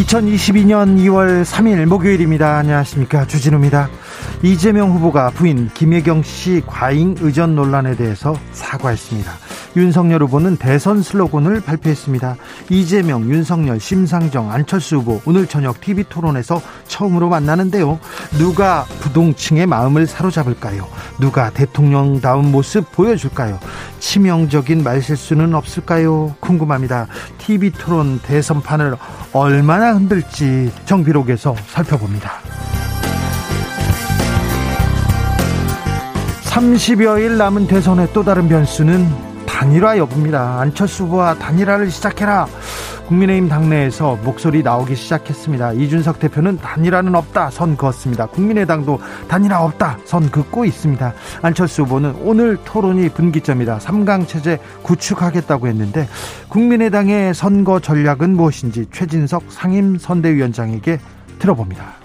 2022년 2월 3일 목요일입니다. 안녕하십니까. 주진우입니다. 이재명 후보가 부인 김혜경 씨 과잉 의전 논란에 대해서 사과했습니다. 윤석열 후보는 대선 슬로건을 발표했습니다. 이재명, 윤석열, 심상정, 안철수 후보 오늘 저녁 TV 토론에서 처음으로 만나는데요. 누가 부동층의 마음을 사로잡을까요? 누가 대통령다운 모습 보여줄까요? 치명적인 말실수는 없을까요? 궁금합니다. TV 토론 대선판을 얼마나 흔들지 정비록에서 살펴봅니다. 30여일 남은 대선의 또 다른 변수는 단일화 여부입니다. 안철수 후보와 단일화를 시작해라. 국민의힘 당내에서 목소리 나오기 시작했습니다. 이준석 대표는 단일화는 없다 선 그었습니다. 국민의당도 단일화 없다 선 긋고 있습니다. 안철수 후보는 오늘 토론이 분기점이다. 3강 체제 구축하겠다고 했는데 국민의당의 선거 전략은 무엇인지 최진석 상임선대위원장에게 들어봅니다.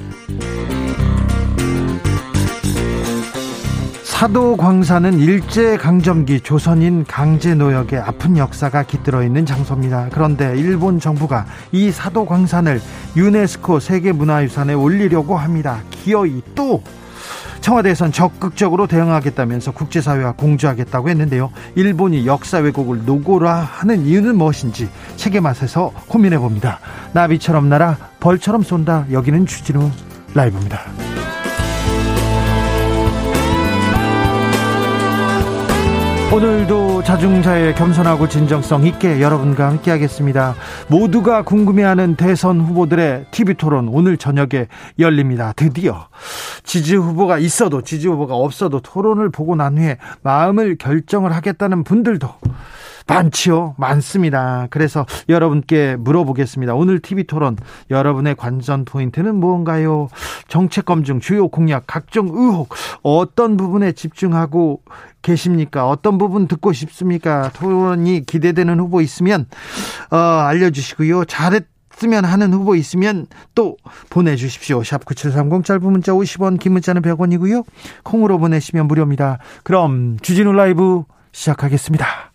사도 광산은 일제 강점기 조선인 강제 노역의 아픈 역사가 깃들어 있는 장소입니다. 그런데 일본 정부가 이 사도 광산을 유네스코 세계문화유산에 올리려고 합니다. 기어이 또 청와대에선 적극적으로 대응하겠다면서 국제사회와 공조하겠다고 했는데요. 일본이 역사 왜곡을 노고라 하는 이유는 무엇인지 책의 맛에서 고민해 봅니다. 나비처럼 날아 벌처럼 쏜다. 여기는 주진우 라이브입니다. 오늘도 자중자의 겸손하고 진정성 있게 여러분과 함께하겠습니다. 모두가 궁금해하는 대선 후보들의 TV 토론 오늘 저녁에 열립니다. 드디어 지지 후보가 있어도 지지 후보가 없어도 토론을 보고 난 후에 마음을 결정을 하겠다는 분들도 많지요. 많습니다. 그래서 여러분께 물어보겠습니다. 오늘 TV 토론 여러분의 관전 포인트는 무언가요? 정책 검증, 주요 공약, 각종 의혹 어떤 부분에 집중하고 계십니까? 어떤 부분 듣고 싶습니까? 토론이 기대되는 후보 있으면 어, 알려주시고요. 잘했 쓰면 하는 후보 있으면 또 보내주십시오. 샵 9730 짧은 문자 50원 긴 문자는 100원이고요. 콩으로 보내시면 무료입니다. 그럼 주진우 라이브 시작하겠습니다.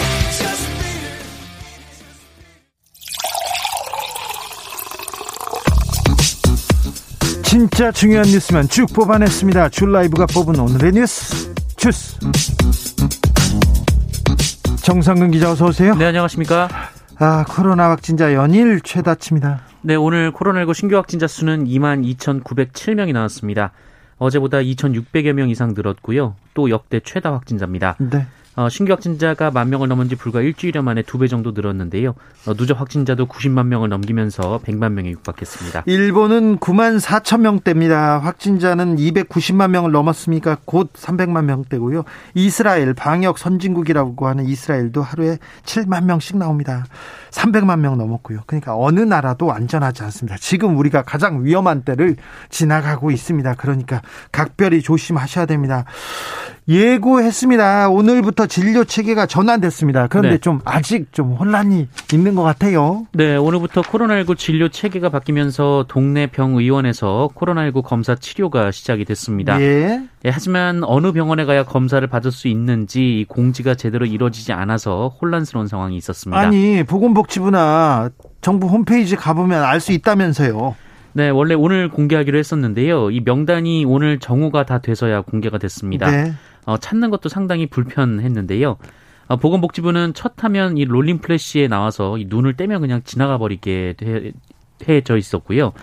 진짜 중요한 뉴스만 쭉 뽑아냈습니다. 줄 라이브가 뽑은 오늘의 뉴스 주스. 정상근 기자 어서 오세요. 네 안녕하십니까. 아 코로나 확진자 연일 최다치입니다. 네 오늘 코로나19 신규 확진자 수는 2만 2,907명이 나왔습니다. 어제보다 2,600여 명 이상 늘었고요. 또 역대 최다 확진자입니다. 네. 어, 신규 확진자가 만 명을 넘은 지 불과 일주일여 만에 두 배 정도 늘었는데요. 어, 누적 확진자도 90만 명을 넘기면서 100만 명에 육박했습니다. 일본은 9만 4천 명대입니다. 확진자는 290만 명을 넘었으니까 곧 300만 명대고요. 이스라엘 방역 선진국이라고 하는 이스라엘도 하루에 7만 명씩 나옵니다. 300만 명 넘었고요. 그러니까 어느 나라도 안전하지 않습니다. 지금 우리가 가장 위험한 때를 지나가고 있습니다. 그러니까 각별히 조심하셔야 됩니다. 예고했습니다. 오늘부터 진료 체계가 전환됐습니다. 그런데 네. 좀 아직 좀 혼란이 있는 것 같아요. 네, 오늘부터 코로나19 진료 체계가 바뀌면서 동네 병의원에서 코로나19 검사 치료가 시작이 됐습니다. 예. 예, 하지만 어느 병원에 가야 검사를 받을 수 있는지 공지가 제대로 이루어지지 않아서 혼란스러운 상황이 있었습니다. 아니, 보건복지부나 정부 홈페이지 가보면 알 수 있다면서요. 네, 원래 오늘 공개하기로 했었는데요. 이 명단이 오늘 정오가 다 돼서야 공개가 됐습니다. 네. 어, 찾는 것도 상당히 불편했는데요. 어, 보건복지부는 첫 하면 이 롤링 플래시에 나와서 이 눈을 떼면 그냥 지나가 버리게 해져 있었고요.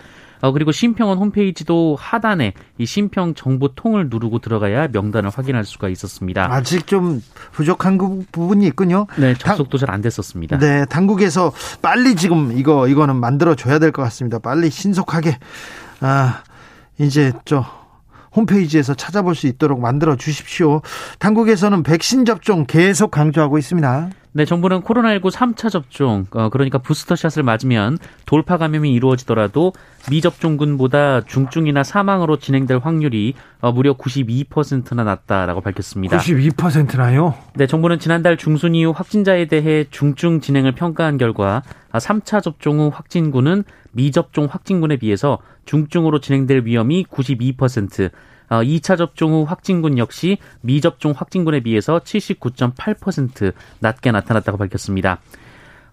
어, 그리고 심평원 홈페이지도 하단에 이 심평 정보통을 누르고 들어가야 명단을 확인할 수가 있었습니다. 아직 좀 부족한 그 부분이 있군요. 네, 접속도 잘 안 됐었습니다. 네, 당국에서 빨리 지금 이거 이거는 만들어 줘야 될 것 같습니다. 빨리 신속하게 아 이제 저 홈페이지에서 찾아볼 수 있도록 만들어 주십시오. 당국에서는 백신 접종 계속 강조하고 있습니다. 네, 정부는 코로나19 3차 접종, 어, 그러니까 부스터샷을 맞으면 돌파 감염이 이루어지더라도 미접종군보다 중증이나 사망으로 진행될 확률이 어, 무려 92%나 낮다라고 밝혔습니다. 92%나요? 네, 정부는 지난달 중순 이후 확진자에 대해 중증 진행을 평가한 결과 3차 아, 접종 후 확진군은 미접종 확진군에 비해서 중증으로 진행될 위험이 92%, 2차 어, 접종 후 확진군 역시 미접종 확진군에 비해서 79.8% 낮게 나타났다고 밝혔습니다.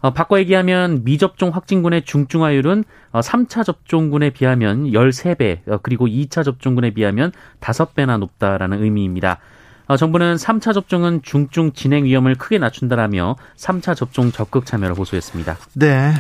어, 바꿔 얘기하면 미접종 확진군의 중증화율은 어, 3차 접종군에 비하면 13배, 어, 그리고 2차 접종군에 비하면 5배나 높다라는 의미입니다. 어, 정부는 3차 접종은 중증 진행 위험을 크게 낮춘다라며 3차 접종 적극 참여를 호소했습니다. 네.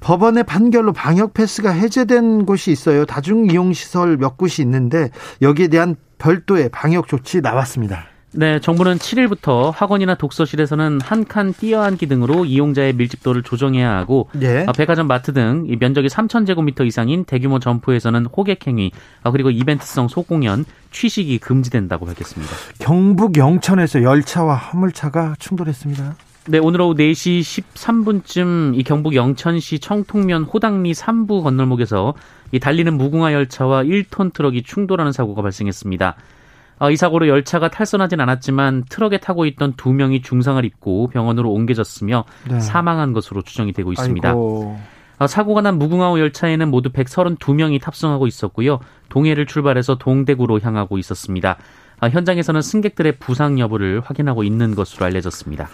법원의 판결로 방역 패스가 해제된 곳이 있어요. 다중 이용 시설 몇 곳이 있는데 여기에 대한 별도의 방역 조치 나왔습니다. 네, 정부는 7일부터 학원이나 독서실에서는 한 칸 뛰어앉기 등으로 이용자의 밀집도를 조정해야 하고 예. 백화점, 마트 등 면적이 3,000제곱미터 이상인 대규모 점포에서는 호객 행위 아, 그리고 이벤트성 소공연, 취식이 금지된다고 밝혔습니다. 경북 영천에서 열차와 화물차가 충돌했습니다. 네, 오늘 오후 4시 13분쯤 이 경북 영천시 청통면 호당리 3부 건널목에서 이 달리는 무궁화 열차와 1톤 트럭이 충돌하는 사고가 발생했습니다. 어, 이 사고로 열차가 탈선하진 않았지만 트럭에 타고 있던 두 명이 중상을 입고 병원으로 옮겨졌으며 네. 사망한 것으로 추정이 되고 있습니다. 어, 사고가 난 무궁화호 열차에는 모두 132명이 탑승하고 있었고요. 동해를 출발해서 동대구로 향하고 있었습니다. 어, 현장에서는 승객들의 부상 여부를 확인하고 있는 것으로 알려졌습니다.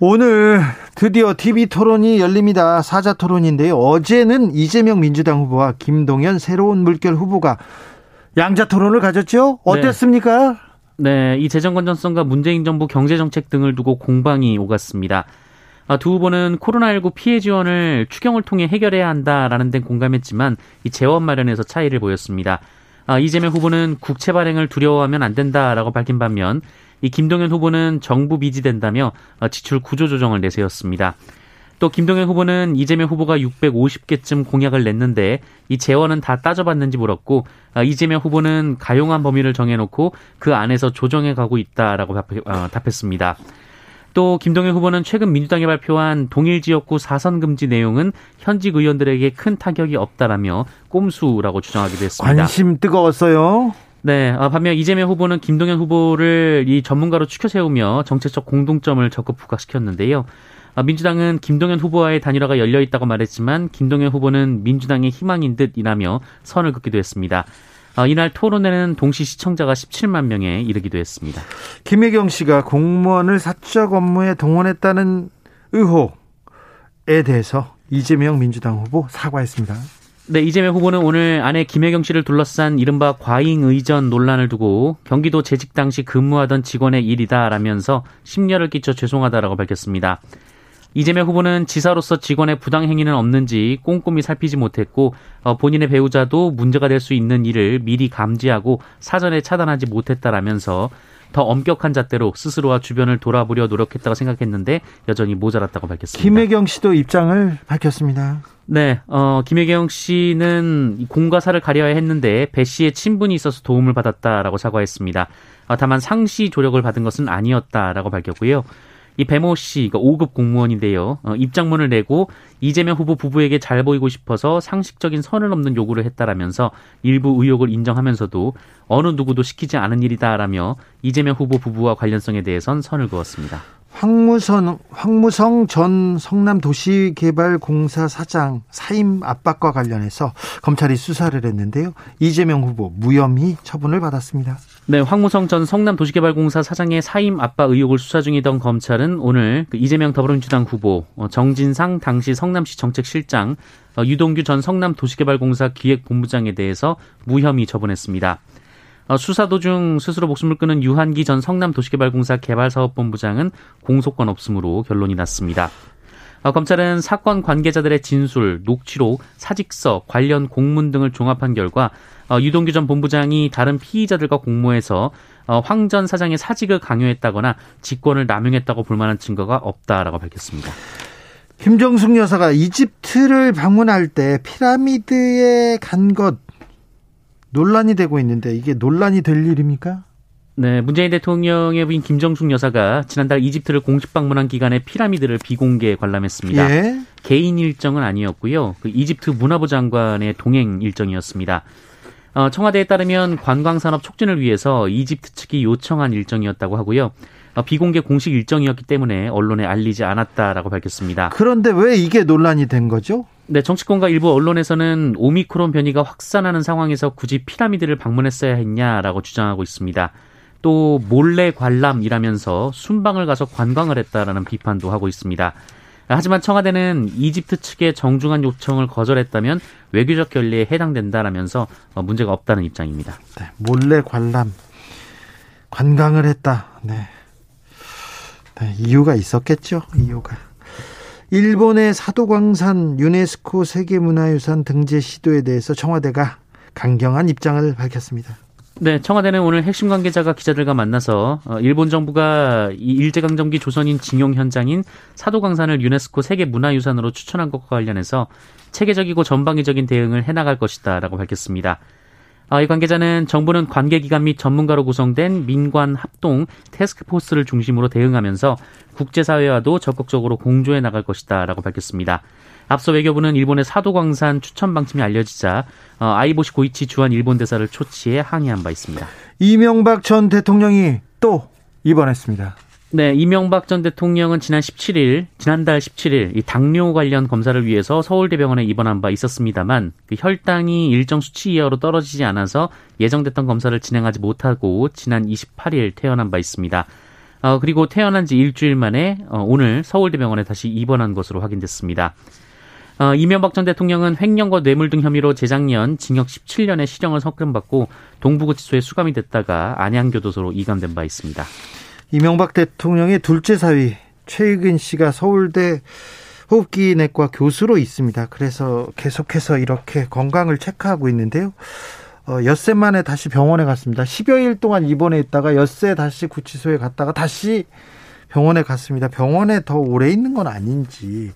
오늘 드디어 TV 토론이 열립니다. 사자 토론인데요. 어제는 이재명 민주당 후보와 김동연 새로운 물결 후보가 양자 토론을 가졌죠? 어땠습니까? 네, 네 이 재정 건전성과 문재인 정부 경제 정책 등을 두고 공방이 오갔습니다. 아, 두 후보는 코로나19 피해 지원을 추경을 통해 해결해야 한다라는 데 공감했지만 이 재원 마련에서 차이를 보였습니다. 아, 이재명 후보는 국채 발행을 두려워하면 안 된다라고 밝힌 반면 이 김동연 후보는 정부 비지된다며 어, 지출 구조 조정을 내세웠습니다. 또 김동연 후보는 이재명 후보가 650개쯤 공약을 냈는데 이 재원은 다 따져봤는지 물었고 아, 이재명 후보는 가용한 범위를 정해놓고 그 안에서 조정해 가고 있다라고 어, 답했습니다. 또 김동연 후보는 최근 민주당이 발표한 동일 지역구 사선 금지 내용은 현직 의원들에게 큰 타격이 없다라며 꼼수라고 주장하기도 했습니다. 관심 뜨거웠어요. 네, 아, 반면 이재명 후보는 김동연 후보를 이 전문가로 추켜 세우며 정책적 공동점을 적극 부각시켰는데요. 아, 민주당은 김동연 후보와의 단일화가 열려 있다고 말했지만 김동연 후보는 민주당의 희망인 듯이라며 선을 긋기도 했습니다. 아, 이날 토론회는 동시 시청자가 17만 명에 이르기도 했습니다. 김혜경 씨가 공무원을 사적 업무에 동원했다는 의혹에 대해서 이재명 민주당 후보 사과했습니다. 네, 이재명 후보는 오늘 아내 김혜경 씨를 둘러싼 이른바 과잉 의전 논란을 두고 경기도 재직 당시 근무하던 직원의 일이다라면서 심려를 끼쳐 죄송하다라고 밝혔습니다. 이재명 후보는 지사로서 직원의 부당 행위는 없는지 꼼꼼히 살피지 못했고 어, 본인의 배우자도 문제가 될 수 있는 일을 미리 감지하고 사전에 차단하지 못했다라면서 더 엄격한 잣대로 스스로와 주변을 돌아보려 노력했다고 생각했는데 여전히 모자랐다고 밝혔습니다. 김혜경 씨도 입장을 밝혔습니다. 네, 어, 김혜경 씨는 공과 사를 가려야 했는데 배 씨의 친분이 있어서 도움을 받았다라고 사과했습니다. 어, 다만 상시 조력을 받은 것은 아니었다라고 밝혔고요. 이 배모 씨, 가 5급 공무원인데요. 어, 입장문을 내고 이재명 후보 부부에게 잘 보이고 싶어서 상식적인 선을 넘는 요구를 했다라면서 일부 의혹을 인정하면서도 어느 누구도 시키지 않은 일이다라며 이재명 후보 부부와 관련성에 대해선 선을 그었습니다. 황무선, 황무성 전 성남도시개발공사 사장 사임 압박과 관련해서 검찰이 수사를 했는데요. 이재명 후보 무혐의 처분을 받았습니다. 네, 황무성 전 성남도시개발공사 사장의 사임 압박 의혹을 수사 중이던 검찰은 오늘 그 이재명 더불어민주당 후보, 어, 정진상 당시 성남시 정책실장, 어, 유동규 전 성남도시개발공사 기획본부장에 대해서 무혐의 처분했습니다. 어, 수사 도중 스스로 목숨을 끊은 유한기 전 성남도시개발공사 개발사업본부장은 공소권 없음으로 결론이 났습니다. 어, 검찰은 사건 관계자들의 진술, 녹취록, 사직서, 관련 공문 등을 종합한 결과 어, 유동규 전 본부장이 다른 피의자들과 공모해서 황 전 사장의 사직을 강요했다거나 직권을 남용했다고 볼 만한 증거가 없다라고 밝혔습니다. 김정숙 여사가 이집트를 방문할 때 피라미드에 간 것 논란이 되고 있는데 이게 논란이 될 일입니까? 네, 문재인 대통령의 부인 김정숙 여사가 지난달 이집트를 공식 방문한 기간에 피라미드를 비공개 관람했습니다. 예? 개인 일정은 아니었고요. 그 이집트 문화부 장관의 동행 일정이었습니다. 어, 청와대에 따르면 관광산업 촉진을 위해서 이집트 측이 요청한 일정이었다고 하고요. 어, 비공개 공식 일정이었기 때문에 언론에 알리지 않았다라고 밝혔습니다. 그런데 왜 이게 논란이 된 거죠? 네, 정치권과 일부 언론에서는 오미크론 변이가 확산하는 상황에서 굳이 피라미드를 방문했어야 했냐라고 주장하고 있습니다. 또 몰래 관람이라면서 순방을 가서 관광을 했다라는 비판도 하고 있습니다. 하지만 청와대는 이집트 측의 정중한 요청을 거절했다면 외교적 결례에 해당된다라면서 어, 문제가 없다는 입장입니다. 네, 몰래 관람, 관광을 했다. 네. 네, 이유가 있었겠죠. 이유가. 일본의 사도광산 유네스코 세계문화유산 등재 시도에 대해서 청와대가 강경한 입장을 밝혔습니다. 네, 청와대는 오늘 핵심 관계자가 기자들과 만나서 어, 일본 정부가 이 일제강점기 조선인 징용 현장인 사도광산을 유네스코 세계문화유산으로 추천한 것과 관련해서 체계적이고 전방위적인 대응을 해나갈 것이다라고 밝혔습니다. 아, 이 관계자는 정부는 관계기관 및 전문가로 구성된 민관 합동 테스크포스를 중심으로 대응하면서 국제사회와도 적극적으로 공조해 나갈 것이다라고 밝혔습니다. 앞서 외교부는 일본의 사도광산 추천 방침이 알려지자 어, 아이보시 고이치 주한 일본 대사를 초치해 항의한 바 있습니다. 이명박 전 대통령이 또 입원했습니다. 네, 이명박 전 대통령은 지난 17일, 지난달 17일 이 당뇨 관련 검사를 위해서 서울대병원에 입원한 바 있었습니다만 그 혈당이 일정 수치 이하로 떨어지지 않아서 예정됐던 검사를 진행하지 못하고 지난 28일 퇴원한 바 있습니다. 어, 그리고 퇴원한 지 일주일 만에 어, 오늘 서울대병원에 다시 입원한 것으로 확인됐습니다. 어, 이명박 전 대통령은 횡령과 뇌물 등 혐의로 재작년 징역 17년의 실형을 석금받고 동부구치소에 수감이 됐다가 안양교도소로 이감된 바 있습니다. 이명박 대통령의 둘째 사위 최익은 씨가 서울대 호흡기 내과 교수로 있습니다. 그래서 계속해서 이렇게 건강을 체크하고 있는데요. 어, 엿새 만에 다시 병원에 갔습니다. 10여일 동안 입원해 있다가 엿새 다시 구치소에 갔다가 다시 병원에 갔습니다. 병원에 더 오래 있는 건 아닌지.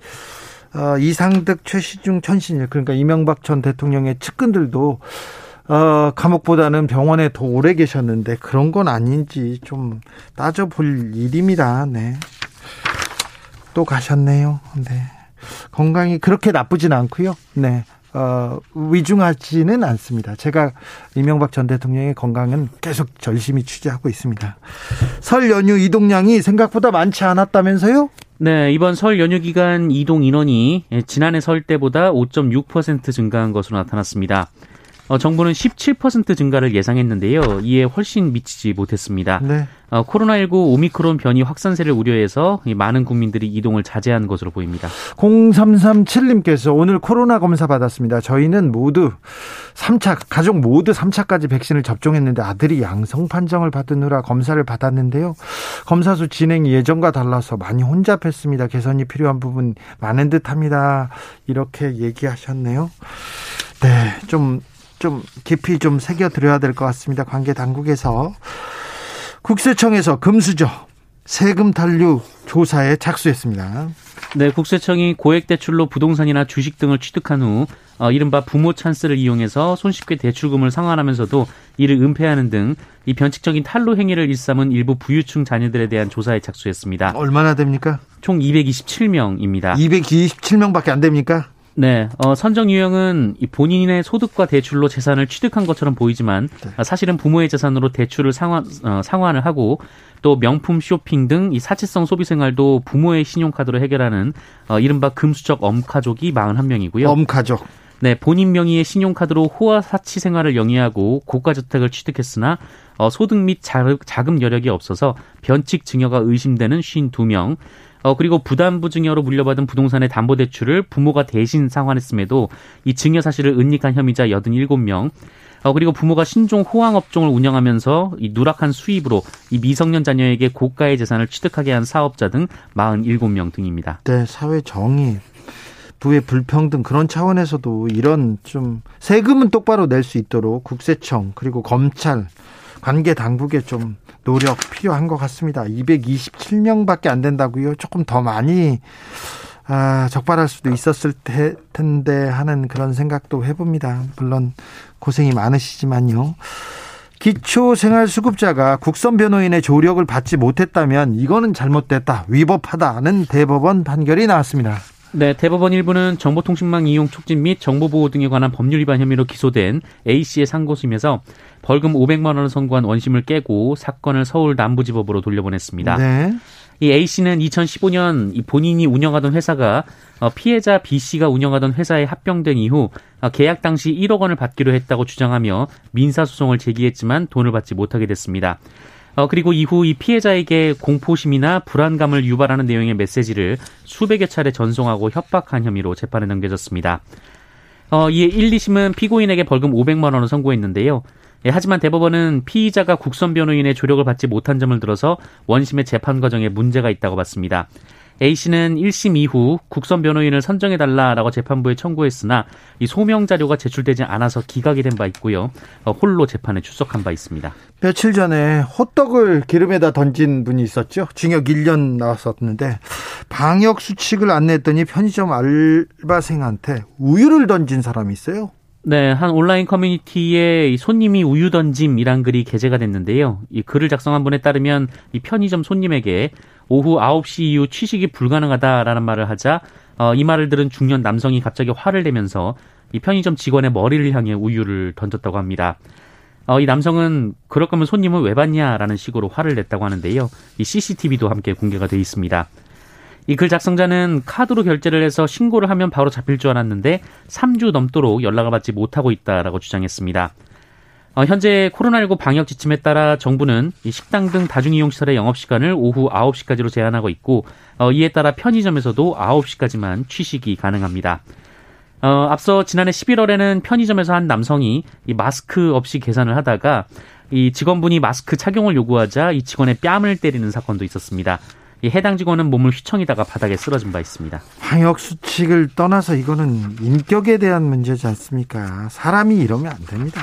어, 이상득, 최시중, 천신일 그러니까 이명박 전 대통령의 측근들도 어, 감옥보다는 병원에 더 오래 계셨는데 그런 건 아닌지 좀 따져볼 일입니다. 네. 또 가셨네요. 네. 건강이 그렇게 나쁘진 않고요. 네. 어, 위중하지는 않습니다. 제가 이명박 전 대통령의 건강은 계속 열심히 취재하고 있습니다. 설 연휴 이동량이 생각보다 많지 않았다면서요? 네, 이번 설 연휴 기간 이동 인원이 지난해 설 때보다 5.6% 증가한 것으로 나타났습니다. 어, 정부는 17% 증가를 예상했는데요. 이에 훨씬 미치지 못했습니다. 네. 어, 코로나19 오미크론 변이 확산세를 우려해서 많은 국민들이 이동을 자제한 것으로 보입니다. 0337님께서 오늘 코로나 검사 받았습니다. 저희는 모두 3차, 가족 모두 3차까지 백신을 접종했는데 아들이 양성 판정을 받으느라 검사를 받았는데요. 검사 수 진행 예정과 달라서 많이 혼잡했습니다. 개선이 필요한 부분 많은 듯 합니다. 이렇게 얘기하셨네요. 네, 좀 좀 깊이 좀 새겨드려야 될 것 같습니다. 관계 당국에서 국세청에서 금수저 세금 탄류 조사에 착수했습니다. 네, 국세청이 고액 대출로 부동산이나 주식 등을 취득한 후 어, 이른바 부모 찬스를 이용해서 손쉽게 대출금을 상환하면서도 이를 은폐하는 등 이 변칙적인 탈루 행위를 일삼은 일부 부유층 자녀들에 대한 조사에 착수했습니다. 얼마나 됩니까? 총 227명입니다. 227명밖에 안 됩니까? 네, 어, 선정 유형은 본인의 소득과 대출로 재산을 취득한 것처럼 보이지만 네. 사실은 부모의 재산으로 대출을 상환, 어, 상환을 하고 또 명품 쇼핑 등 이 사치성 소비 생활도 부모의 신용카드로 해결하는 어, 이른바 금수적 엄가족이 41명이고요. 엄가족. 네, 본인 명의의 신용카드로 호화 사치 생활을 영위하고 고가 주택을 취득했으나 어, 소득 및 자금 여력이 없어서 변칙 증여가 의심되는 52명, 어, 그리고 부담부 증여로 물려받은 부동산의 담보대출을 부모가 대신 상환했음에도 이 증여 사실을 은닉한 혐의자 87명, 어, 그리고 부모가 신종 호황업종을 운영하면서 이 누락한 수입으로 이 미성년 자녀에게 고가의 재산을 취득하게 한 사업자 등 47명 등입니다. 네, 사회 정의, 부의 불평등 그런 차원에서도 이런 좀 세금은 똑바로 낼 수 있도록 국세청 그리고 검찰 관계 당국에 좀 노력 필요한 것 같습니다. 227명밖에 안 된다고요. 조금 더 많이 아, 적발할 수도 있었을 텐데 하는 그런 생각도 해봅니다. 물론 고생이 많으시지만요. 기초생활수급자가 국선 변호인의 조력을 받지 못했다면 이거는 잘못됐다, 위법하다는 대법원 판결이 나왔습니다. 네, 대법원 일부는 정보통신망 이용 촉진 및 정보보호 등에 관한 법률 위반 혐의로 기소된 A씨의 상고심에서 벌금 500만 원을 선고한 원심을 깨고 사건을 서울 남부지법으로 돌려보냈습니다. 네. 이 A씨는 2015년 본인이 운영하던 회사가 어, 피해자 B씨가 운영하던 회사에 합병된 이후 어, 계약 당시 1억 원을 받기로 했다고 주장하며 민사 소송을 제기했지만 돈을 받지 못하게 됐습니다. 어, 그리고 이후 이 피해자에게 공포심이나 불안감을 유발하는 내용의 메시지를 수백여 차례 전송하고 협박한 혐의로 재판에 넘겨졌습니다. 어, 이에 1, 2심은 피고인에게 벌금 500만 원을 선고했는데요. 예, 하지만 대법원은 피의자가 국선 변호인의 조력을 받지 못한 점을 들어서 원심의 재판 과정에 문제가 있다고 봤습니다. A씨는 1심 이후 국선 변호인을 선정해달라라고 재판부에 청구했으나 이 소명 자료가 제출되지 않아서 기각이 된 바 있고요. 어, 홀로 재판에 출석한 바 있습니다. 며칠 전에 호떡을 기름에다 던진 분이 있었죠. 징역 1년 나왔었는데 방역 수칙을 안냈더니 편의점 알바생한테 우유를 던진 사람이 있어요. 네, 한 온라인 커뮤니티에 손님이 우유 던짐이란 글이 게재가 됐는데요. 이 글을 작성한 분에 따르면 이 편의점 손님에게 오후 9시 이후 취식이 불가능하다라는 말을 하자 어, 이 말을 들은 중년 남성이 갑자기 화를 내면서 이 편의점 직원의 머리를 향해 우유를 던졌다고 합니다. 어, 이 남성은 그럴 거면 손님은 왜 받냐라는 식으로 화를 냈다고 하는데요. 이 CCTV도 함께 공개가 돼 있습니다. 이 글 작성자는 카드로 결제를 해서 신고를 하면 바로 잡힐 줄 알았는데 3주 넘도록 연락을 받지 못하고 있다라고 주장했습니다. 어, 현재 코로나19 방역 지침에 따라 정부는 식당 등 다중이용시설의 영업시간을 오후 9시까지로 제한하고 있고 어, 이에 따라 편의점에서도 9시까지만 취식이 가능합니다. 어, 앞서 지난해 11월에는 편의점에서 한 남성이 이 마스크 없이 계산을 하다가 이 직원분이 마스크 착용을 요구하자 이 직원의 뺨을 때리는 사건도 있었습니다. 이 해당 직원은 몸을 휘청이다가 바닥에 쓰러진 바 있습니다. 방역 수칙을 떠나서 이거는 인격에 대한 문제지 않습니까? 사람이 이러면 안 됩니다.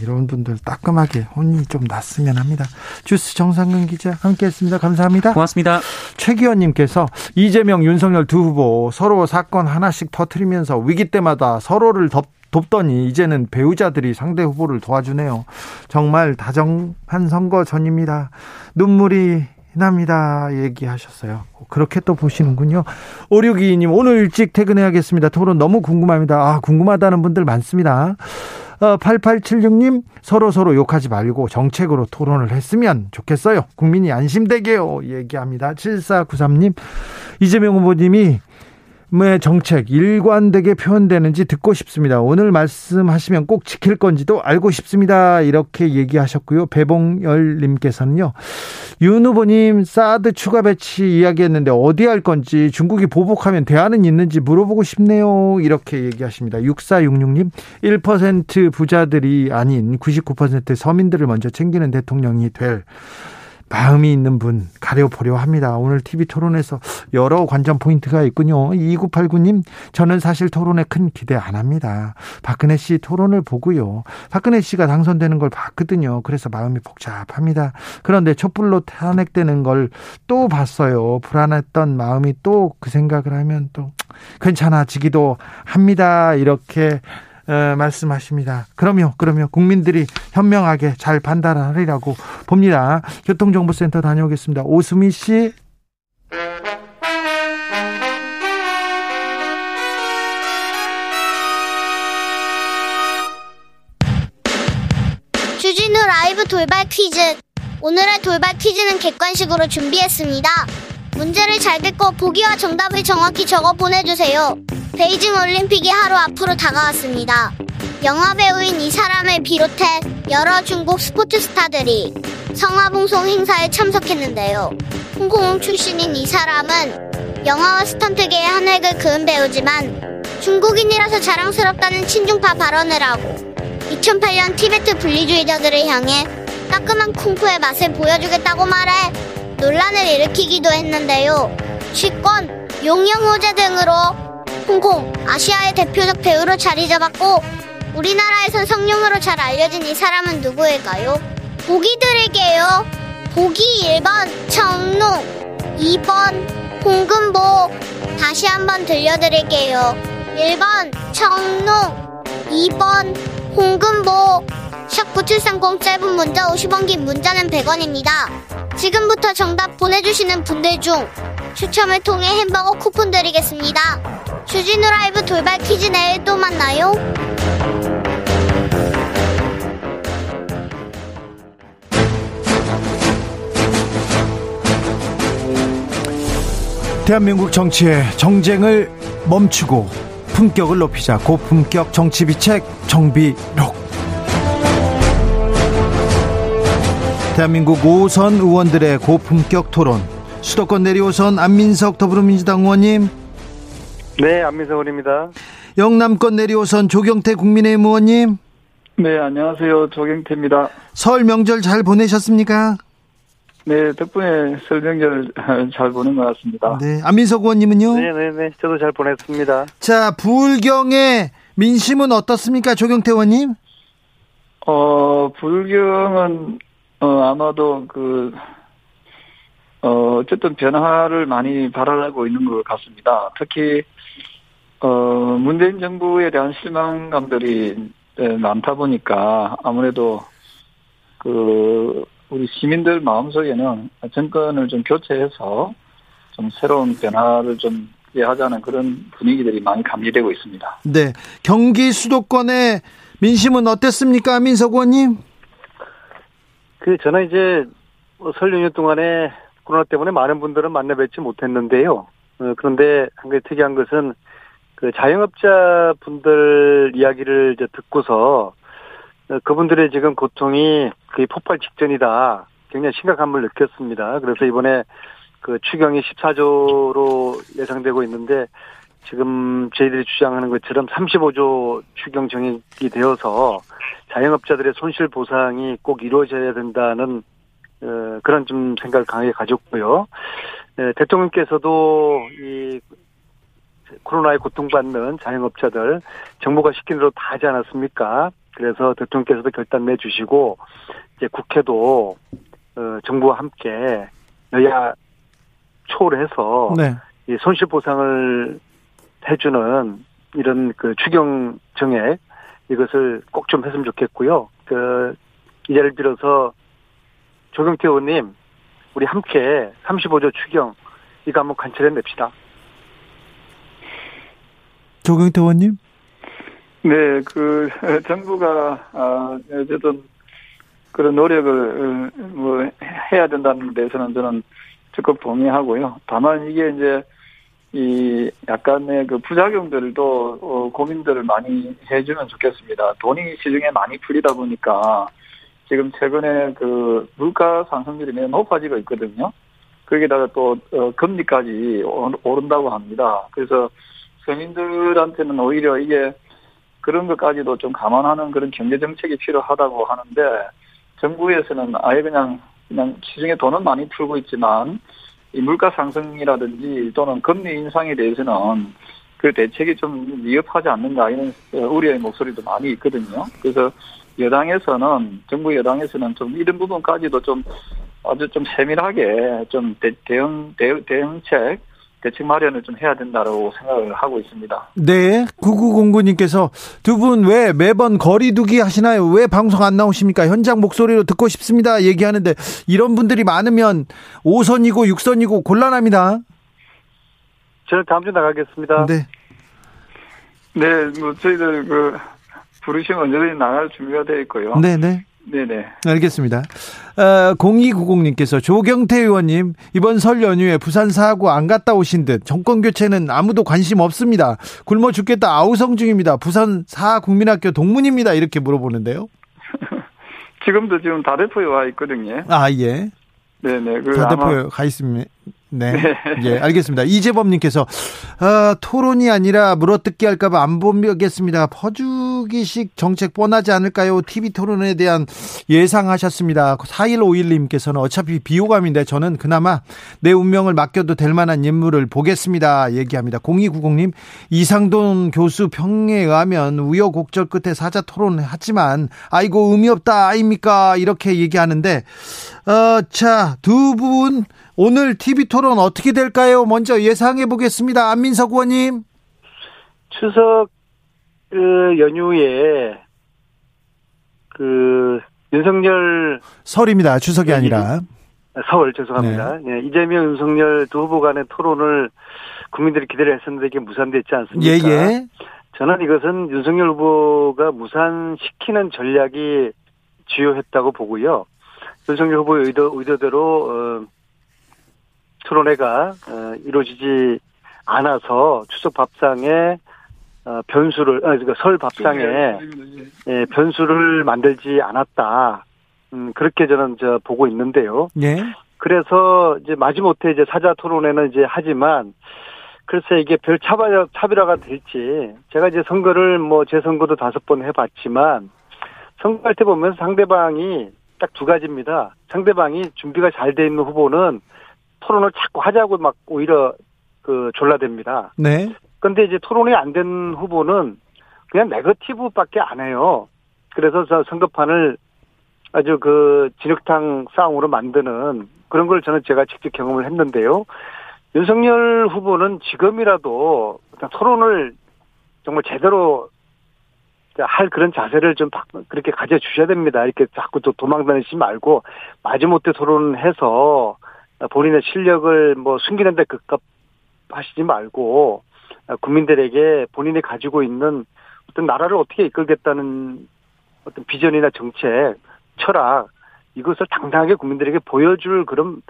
이런 분들 따끔하게 혼이 좀 났으면 합니다. 주스 정상근 기자 함께했습니다. 감사합니다. 고맙습니다. 최기원님께서 이재명, 윤석열 두 후보 서로 사건 하나씩 터트리면서 위기 때마다 서로를 덮 돕더니 이제는 배우자들이 상대 후보를 도와주네요. 정말 다정한 선거 전입니다. 눈물이 납니다. 얘기하셨어요. 그렇게 또 보시는군요. 5622님, 오늘 일찍 퇴근해야겠습니다. 토론 너무 궁금합니다. 아, 궁금하다는 분들 많습니다. 8876님, 어, 서로 서로 욕하지 말고 정책으로 토론을 했으면 좋겠어요. 국민이 안심되게요. 얘기합니다. 7493님, 이재명 후보님이 의 정책 일관되게 표현되는지 듣고 싶습니다. 오늘 말씀하시면 꼭 지킬 건지도 알고 싶습니다. 이렇게 얘기하셨고요. 배봉열님께서는요. 윤 후보님 사드 추가 배치 이야기했는데 어디 할 건지 중국이 보복하면 대안은 있는지 물어보고 싶네요. 이렇게 얘기하십니다. 6466님 1% 부자들이 아닌 99% 서민들을 먼저 챙기는 대통령이 될 마음이 있는 분 가려보려 합니다. 오늘 TV 토론에서 여러 관전 포인트가 있군요. 2989님, 저는 사실 토론에 큰 기대 안 합니다. 박근혜 씨 토론을 보고요. 박근혜 씨가 당선되는 걸 봤거든요. 그래서 마음이 복잡합니다. 그런데 촛불로 탄핵되는 걸 또 봤어요. 불안했던 마음이 또 그 생각을 하면 또 괜찮아지기도 합니다. 이렇게 어, 말씀하십니다. 그럼요, 그럼요. 국민들이 현명하게 잘 판단하리라고 봅니다. 교통정보센터 다녀오겠습니다. 오수미 씨. 주진우 라이브 돌발 퀴즈. 오늘의 돌발 퀴즈는 객관식으로 준비했습니다. 문제를 잘 듣고 보기와 정답을 정확히 적어 보내주세요. 베이징 올림픽이 하루 앞으로 다가왔습니다. 영화 배우인 이 사람을 비롯해 여러 중국 스포츠 스타들이 성화봉송 행사에 참석했는데요. 홍콩 출신인 이 사람은 영화와 스턴트계의 한 획을 그은 배우지만 중국인이라서 자랑스럽다는 친중파 발언을 하고 2008년 티베트 분리주의자들을 향해 따끔한 쿵푸의 맛을 보여주겠다고 말해 논란을 일으키기도 했는데요. 취권, 용영호제 등으로 홍콩, 아시아의 대표적 배우로 자리 잡았고 우리나라에선 성룡으로 잘 알려진 이 사람은 누구일까요? 보기 드릴게요. 보기 1번 청룡, 2번 홍금보. 다시 한번 들려드릴게요. 1번 청룡, 2번 홍금보. 샵 9730 짧은 문자 50원 긴 문자는 100원입니다. 지금부터 정답 보내주시는 분들 중 추첨을 통해 햄버거 쿠폰 드리겠습니다. 주진우 라이브 돌발 퀴즈 내일 또 만나요. 대한민국 정치의 정쟁을 멈추고 품격을 높이자 고품격 정치 비책 정비록 대한민국 5선 의원들의 고품격 토론 수도권 내리오선 안민석 더불어민주당 의원님 네 안민석 의원입니다 영남권 내리오선 조경태 국민의힘 의원님 네 안녕하세요 조경태입니다 설 명절 잘 보내셨습니까? 네 덕분에 설 명절 잘 보낸 것 같습니다 네 안민석 의원님은요? 네네네 네, 네. 저도 잘 보냈습니다 자 불경의 민심은 어떻습니까 조경태 의원님? 어 불경은 어, 아마도 그, 어, 어쨌든 변화를 많이 바라고 있는 것 같습니다. 특히, 어, 문재인 정부에 대한 실망감들이 많다 보니까 아무래도 그, 우리 시민들 마음속에는 정권을 좀 교체해서 좀 새로운 변화를 좀 하자는 그런 분위기들이 많이 감지되고 있습니다. 네. 경기 수도권의 민심은 어땠습니까, 민석 의원님? 그 저는 이제 뭐설 연휴 동안에 코로나 때문에 많은 분들은 만나 뵙지 못했는데요. 어, 그런데 한 가지 특이한 것은 그 자영업자 분들 이야기를 이제 듣고서 어, 그분들의 지금 고통이 거의 폭발 직전이다. 굉장히 심각함을 느꼈습니다. 그래서 이번에 그 추경이 14조로 예상되고 있는데 지금 저희들이 주장하는 것처럼 35조 추경 정액이 되어서 자영업자들의 손실 보상이 꼭 이루어져야 된다는 어, 그런 좀 생각을 강하게 가졌고요. 네, 대통령께서도 이 코로나에 고통받는 자영업자들 정부가 시킨 대로 다 하지 않았습니까? 그래서 대통령께서도 결단 내주시고 이제 국회도 어, 정부와 함께 여야 초월해서 네. 이 손실 보상을 해주는 이런 그 추경 정액 이것을 꼭 좀 했으면 좋겠고요. 그, 이 자리를 빌어서 조경태 의원님, 우리 함께 35조 추경, 이거 한번 관찰해 냅시다. 조경태 의원님? 네, 그, 정부가, 아, 어쨌든 그런 노력을, 뭐, 해야 된다는 데서는 저는 적극 동의하고요. 다만 이게 이제 이 약간의 그 부작용들도 어, 고민들을 많이 해주면 좋겠습니다. 돈이 시중에 많이 풀리다 보니까 지금 최근에 그 물가 상승률이 매우 높아지고 있거든요. 거기다가 또 어, 금리까지 오른다고 합니다. 그래서 서민들한테는 오히려 이게 그런 것까지도 좀 감안하는 그런 경제 정책이 필요하다고 하는데 정부에서는 아예 그냥 그냥 시중에 돈은 많이 풀고 있지만 이 물가 상승이라든지 또는 금리 인상에 대해서는 그 대책이 좀 위협하지 않는가 이런 우려의 목소리도 많이 있거든요. 그래서 여당에서는 정부 여당에서는 좀 이런 부분까지도 좀 아주 좀 세밀하게 좀 대, 대응 대, 대응책 대책 마련을 좀 해야 된다고 생각을 하고 있습니다. 네, 9909님께서 두 분 왜 매번 거리두기 하시나요? 왜 방송 안 나오십니까? 현장 목소리로 듣고 싶습니다. 얘기하는데 이런 분들이 많으면 5선이고 6선이고 곤란합니다. 저는 다음 주 나가겠습니다. 네. 네, 뭐 저희들 그 부르시면 언제든지 나갈 준비가 되어 있고요. 네, 네. 네네. 알겠습니다. 어, 0290님께서 조경태 의원님, 이번 설 연휴에 부산 사하고 안 갔다 오신 듯 정권 교체는 아무도 관심 없습니다. 굶어 죽겠다 아우성 중입니다. 부산 사하 국민학교 동문입니다. 이렇게 물어보는데요. 지금도 지금 다대포에 와 있거든요. 아, 예. 네네. 다대포에 가 있습니다. 네. 네. 예, 알겠습니다. 이재범님께서, 어, 토론이 아니라 물어뜯기 할까봐 안 보겠습니다. 퍼주기식 정책 뻔하지 않을까요? TV 토론에 대한 예상하셨습니다. 4151님께서는 어차피 비호감인데 저는 그나마 내 운명을 맡겨도 될 만한 인물을 보겠습니다. 얘기합니다. 0290님, 이상돈 교수 평에 의하면 우여곡절 끝에 사자 토론을 하지만, 아이고, 의미 없다, 아닙니까? 이렇게 얘기하는데, 어, 자, 두 분, 오늘 TV 토론 어떻게 될까요? 먼저 예상해 보겠습니다. 안민석 의원님. 추석 그 연휴에 그 윤석열 설입니다. 추석이 아니라 서울 죄송합니다. 네. 네. 이재명 윤석열 두 후보 간의 토론을 국민들이 기대를 했었는데 이게 무산됐지 않습니까? 예, 예. 저는 이것은 윤석열 후보가 무산시키는 전략이 주요했다고 보고요. 윤석열 후보의 의도, 의도대로 어, 토론회가 어, 이루어지지 않아서 추석 밥상에 어, 변수를 아 그러니까 설 밥상에 예, 변수를 만들지 않았다. 음, 그렇게 저는 저 보고 있는데요. 예. 그래서 이제 마지못해 이제 사자 토론회는 이제 하지만 글쎄 이게 별 차별 차별화가 될지 제가 이제 선거를 뭐 제 선거도 다섯 번 해봤지만 선거할 때 보면 상대방이 딱 두 가지입니다. 상대방이 준비가 잘 돼 있는 후보는 토론을 자꾸 하자고 막 오히려 그 졸라댑니다. 네. 근데 이제 토론이 안 된 후보는 그냥 네거티브밖에 안 해요. 그래서 저 선거판을 아주 그 진흙탕 싸움으로 만드는 그런 걸 저는 제가 직접 경험을 했는데요. 윤석열 후보는 지금이라도 토론을 정말 제대로 할 그런 자세를 좀 그렇게 가져주셔야 됩니다. 이렇게 자꾸 또 도망다니지 말고 마지못해 토론해서 본인의 실력을 뭐 숨기는 데 급급하시지 말고 국민들에게 본인이 가지고 있는 어떤 나라를 어떻게 이끌겠다는 어떤 비전이나 정책, 철학 이것을 당당하게 국민들에게 보여줄 그런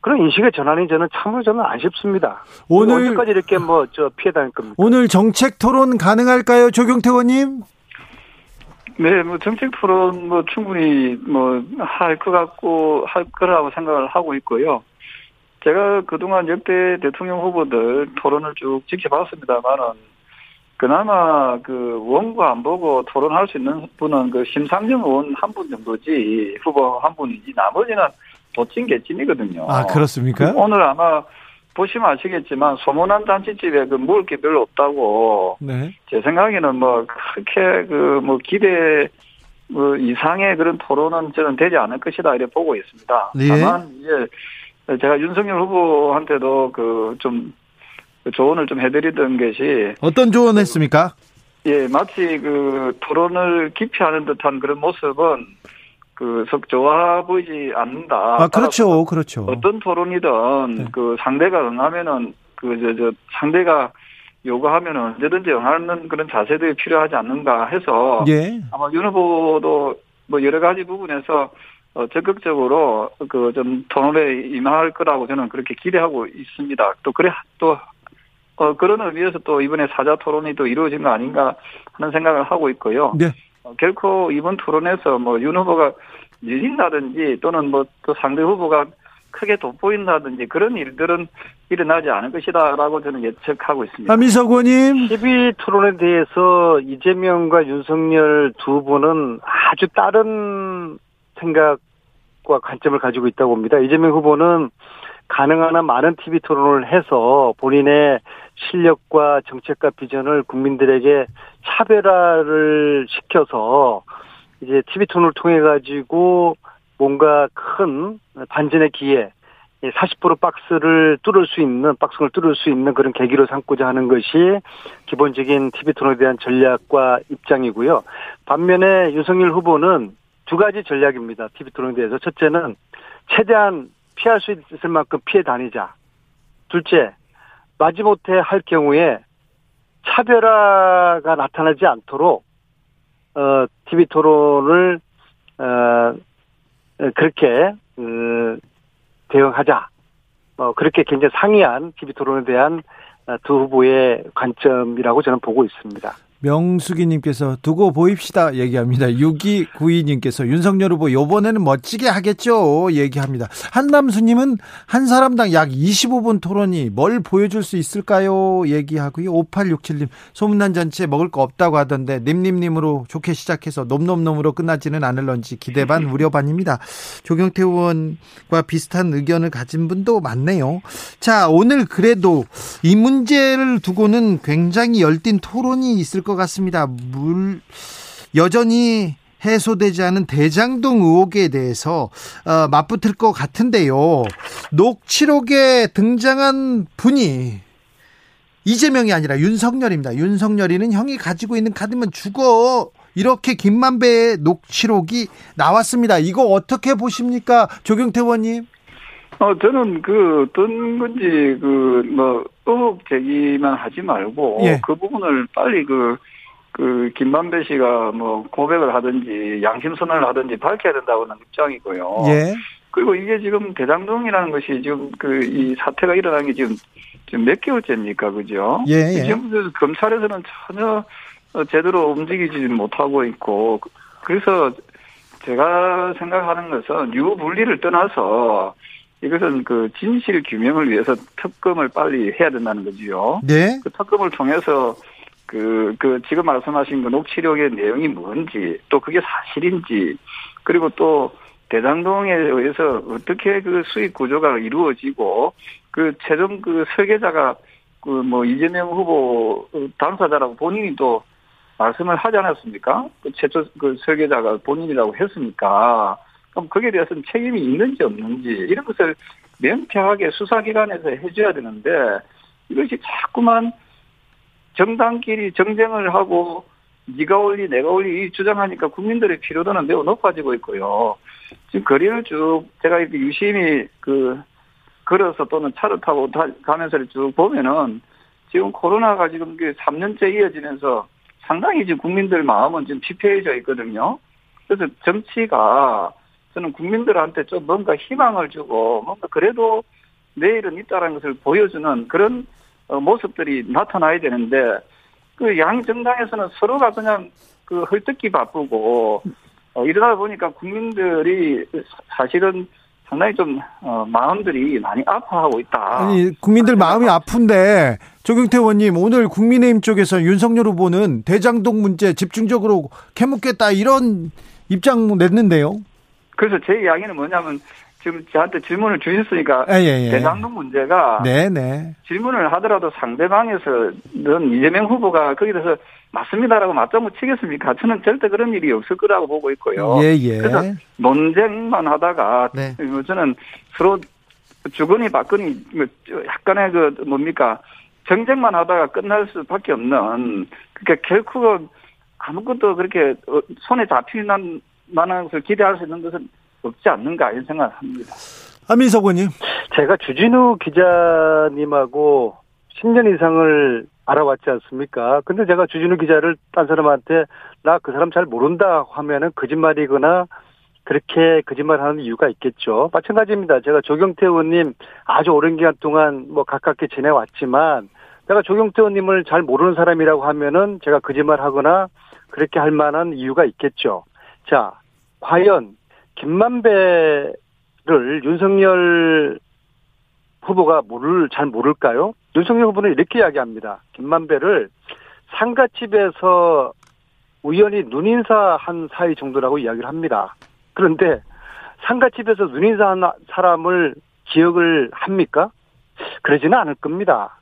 그런 인식의 전환이 저는 참으로 저는 아쉽습니다. 오늘 언제까지 이렇게 뭐 저 피해 다닐 겁니까? 오늘 정책 토론 가능할까요, 조경태 의원님? 네, 뭐 정책 토론 뭐 충분히 뭐 할 것 같고 할 거라고 생각을 하고 있고요. 제가 그동안 역대 대통령 후보들 토론을 쭉 지켜봤습니다만은 그나마 그 원고 안 보고 토론할 수 있는 분은 그 심상정 의원 한 분 정도지 후보 한 분이지 나머지는 도찐 개찐이거든요. 아 그렇습니까? 오늘 아마 보시면 아시겠지만 소문난 단체집에 그 먹을 게 별로 없다고. 네. 제 생각에는 뭐 그렇게 그 뭐 기대 뭐 이상의 그런 토론은 저는 되지 않을 것이다 이렇게 보고 있습니다. 네. 다만 이제 제가 윤석열 후보한테도 그 좀 조언을 좀 해드리던 것이 어떤 조언했습니까? 예, 마치 그 토론을 기피하는 듯한 그런 모습은 그썩 좋아 보이지 않는다. 아, 그렇죠, 그렇죠. 어떤 토론이든 네. 그 상대가 응하면은 그저저 상대가 요구하면은 언제든지 응하는 그런 자세들이 필요하지 않는가 해서 예. 아마 윤 후보도 뭐 여러 가지 부분에서 어, 적극적으로 그 좀 토론에 임할 거라고 저는 그렇게 기대하고 있습니다. 또 그래 또 어, 그런 의미에서 또 이번에 사자 토론이 또 이루어진 거 아닌가 하는 생각을 하고 있고요. 네. 어, 결코 이번 토론에서 뭐 윤 후보가 밀린다든지 또는 뭐 또 상대 후보가 크게 돋보인다든지 그런 일들은 일어나지 않을 것이다라고 저는 예측하고 있습니다. 민석 의원님. 12 토론에 대해서 이재명과 윤석열 두 분은 아주 다른 생각과 관점을 가지고 있다고 봅니다. 이재명 후보는 가능한 한 많은 TV 토론을 해서 본인의 실력과 정책과 비전을 국민들에게 차별화를 시켜서 이제 TV 토론을 통해 가지고 뭔가 큰 반전의 기회 40% 박스를 뚫을 수 있는 박스를 뚫을 수 있는 그런 계기로 삼고자 하는 것이 기본적인 TV 토론에 대한 전략과 입장이고요. 반면에 윤석열 후보는 두 가지 전략입니다. TV 토론에 대해서. 첫째는 최대한 피할 수 있을 만큼 피해 다니자. 둘째, 마지못해 할 경우에 차별화가 나타나지 않도록 어 TV 토론을 어, 그렇게 그 대응하자. 어, 그렇게 굉장히 상이한 TV 토론에 대한 두 후보의 관점이라고 저는 보고 있습니다. 명수기님께서 두고 보입시다 얘기합니다. 6292님께서 윤석열 후보 요번에는 멋지게 하겠죠 얘기합니다. 한남수님은 한 사람당 약 25분 토론이 뭘 보여줄 수 있을까요 얘기하고요. 5867님 소문난 잔치에 먹을 거 없다고 하던데 님님님으로 좋게 시작해서 놈놈놈으로 끝나지는 않을런지 기대 반 우려 반입니다. 조경태 의원과 비슷한 의견을 가진 분도 많네요. 자 오늘 그래도 이 문제를 두고는 굉장히 열띤 토론이 있을 것 같습니다. 물 여전히 해소되지 않은 대장동 의혹에 대해서 어, 맞붙을 것 같은데요. 녹취록에 등장한 분이 이재명이 아니라 윤석열입니다. 윤석열이는 형이 가지고 있는 카드면 죽어. 이렇게 김만배의 녹취록이 나왔습니다. 이거 어떻게 보십니까? 조경태 의원님. 어, 저는 그, 어떤 건지, 그, 뭐, 의혹 제기만 하지 말고, 예. 그 부분을 빨리 그, 그, 김만배 씨가 뭐, 고백을 하든지, 양심 선언을 하든지 밝혀야 된다고는 입장이고요. 예. 그리고 이게 지금 대장동이라는 것이 지금 그, 이 사태가 일어난 게 지금, 지금 몇 개월째입니까? 그죠? 예. 예. 지금 검찰에서는 전혀 제대로 움직이지 못하고 있고, 그래서 제가 생각하는 것은 유분리를 떠나서 이것은 그 진실 규명을 위해서 특검을 빨리 해야 된다는 거지요. 네. 그 특검을 통해서 그, 그, 지금 말씀하신 그 녹취록의 내용이 뭔지, 또 그게 사실인지, 그리고 또 대장동에 의해서 어떻게 그 수익 구조가 이루어지고, 그 최종 그 설계자가 그 뭐 이재명 후보 당사자라고 본인이 또 말씀을 하지 않았습니까? 그 최초 그 설계자가 본인이라고 했으니까, 그럼 거기에 대해서는 책임이 있는지 없는지 이런 것을 명쾌하게 수사기관에서 해줘야 되는데 이것이 자꾸만 정당끼리 정쟁을 하고 네가 올리 내가 올리 주장하니까 국민들의 피로도는 매우 높아지고 있고요. 지금 거리를 쭉 제가 이렇게 유심히 그 걸어서 또는 차를 타고 가면서 쭉 보면은 지금 코로나가 지금 3년째 이어지면서 상당히 지금 국민들 마음은 지금 피폐해져 있거든요. 그래서 정치가 저는 국민들한테 좀 뭔가 희망을 주고 뭔가 그래도 내일은 있다라는 것을 보여주는 그런 어, 모습들이 나타나야 되는데 그 양 정당에서는 서로가 그냥 그 헐뜯기 바쁘고 어, 이러다 보니까 국민들이 사실은 상당히 좀 어, 마음들이 많이 아파하고 있다. 아니 국민들 마음이 아픈데 조경태 의원님 오늘 국민의힘 쪽에서 윤석열 후보는 대장동 문제 집중적으로 캐묻겠다 이런 입장 냈는데요. 그래서 제 이야기는 뭐냐면 지금 저한테 질문을 주셨으니까 아, 예, 예. 대장동 문제가 네네. 네. 질문을 하더라도 상대방에서는 이재명 후보가 거기에 대해서 맞습니다라고 맞장구 치겠습니까? 저는 절대 그런 일이 없을 거라고 보고 있고요. 예, 예. 그래서 논쟁만 하다가 네. 뭐 저는 서로 주거니 받거니 뭐 약간의 그 뭡니까 정쟁만 하다가 끝날 수밖에 없는 그러니까 결코 아무것도 그렇게 어, 손에 잡히는 만한 것을 기대할 수 있는 것은 없지 않는가 이런 생각을 합니다. 한민석 의원님. 제가 주진우 기자님하고 10년 이상을 알아왔지 않습니까? 근데 제가 주진우 기자를 딴 사람한테 나 그 사람 잘 모른다 하면은 거짓말이거나 그렇게 거짓말하는 이유가 있겠죠. 마찬가지입니다. 제가 조경태 의원님 아주 오랜 기간 동안 뭐 가깝게 지내왔지만 제가 조경태 의원님을 잘 모르는 사람이라고 하면은 제가 거짓말하거나 그렇게 할 만한 이유가 있겠죠. 자, 과연 김만배를 윤석열 후보가 모를 잘 모를까요? 윤석열 후보는 이렇게 이야기합니다. 김만배를 상가집에서 우연히 눈인사한 사이 정도라고 이야기를 합니다. 그런데 상가집에서 눈인사한 사람을 기억을 합니까? 그러지는 않을 겁니다.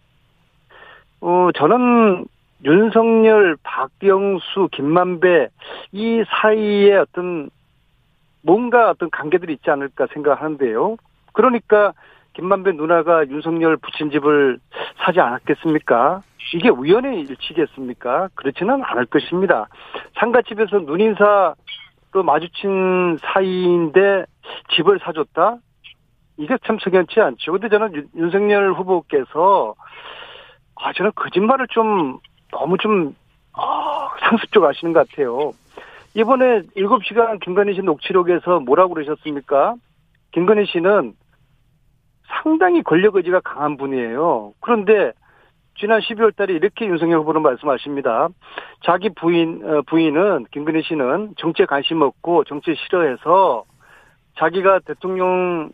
어, 저는 윤석열, 박영수, 김만배 이 사이에 어떤 뭔가 어떤 관계들이 있지 않을까 생각하는데요. 그러니까 김만배 누나가 윤석열 부친 집을 사지 않았겠습니까? 이게 우연의 일치겠습니까? 그렇지는 않을 것입니다. 상가집에서 눈인사로 마주친 사이인데 집을 사줬다? 이게 참 석연치 않죠. 근데 저는 윤석열 후보께서 아, 저는 거짓말을 좀 너무 좀 어, 상습적 하시는 것 같아요. 이번에 7시간 김건희 씨 녹취록에서 뭐라고 그러셨습니까? 김건희 씨는 상당히 권력 의지가 강한 분이에요. 그런데 지난 12월 달에 이렇게 윤석열 후보는 말씀하십니다. 자기 부인, 어, 부인은, 김건희 씨는 정치에 관심 없고 정치에 싫어해서 자기가 대통령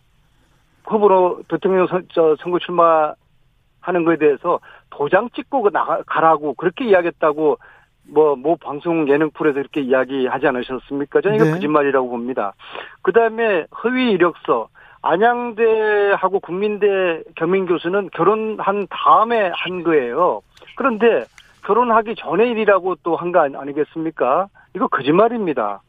후보로 대통령 선, 저, 선거 출마하는 것에 대해서 도장 찍고 나가, 가라고 그렇게 이야기했다고 뭐, 뭐 방송 예능 프로에서 이렇게 이야기하지 않으셨습니까? 저는 이거 네. 거짓말이라고 봅니다. 그 다음에 허위 이력서, 안양대하고 국민대 겸임 교수는 결혼한 다음에 한 거예요. 그런데 결혼하기 전에 일이라고 또 한 거 아니겠습니까? 이거 거짓말입니다.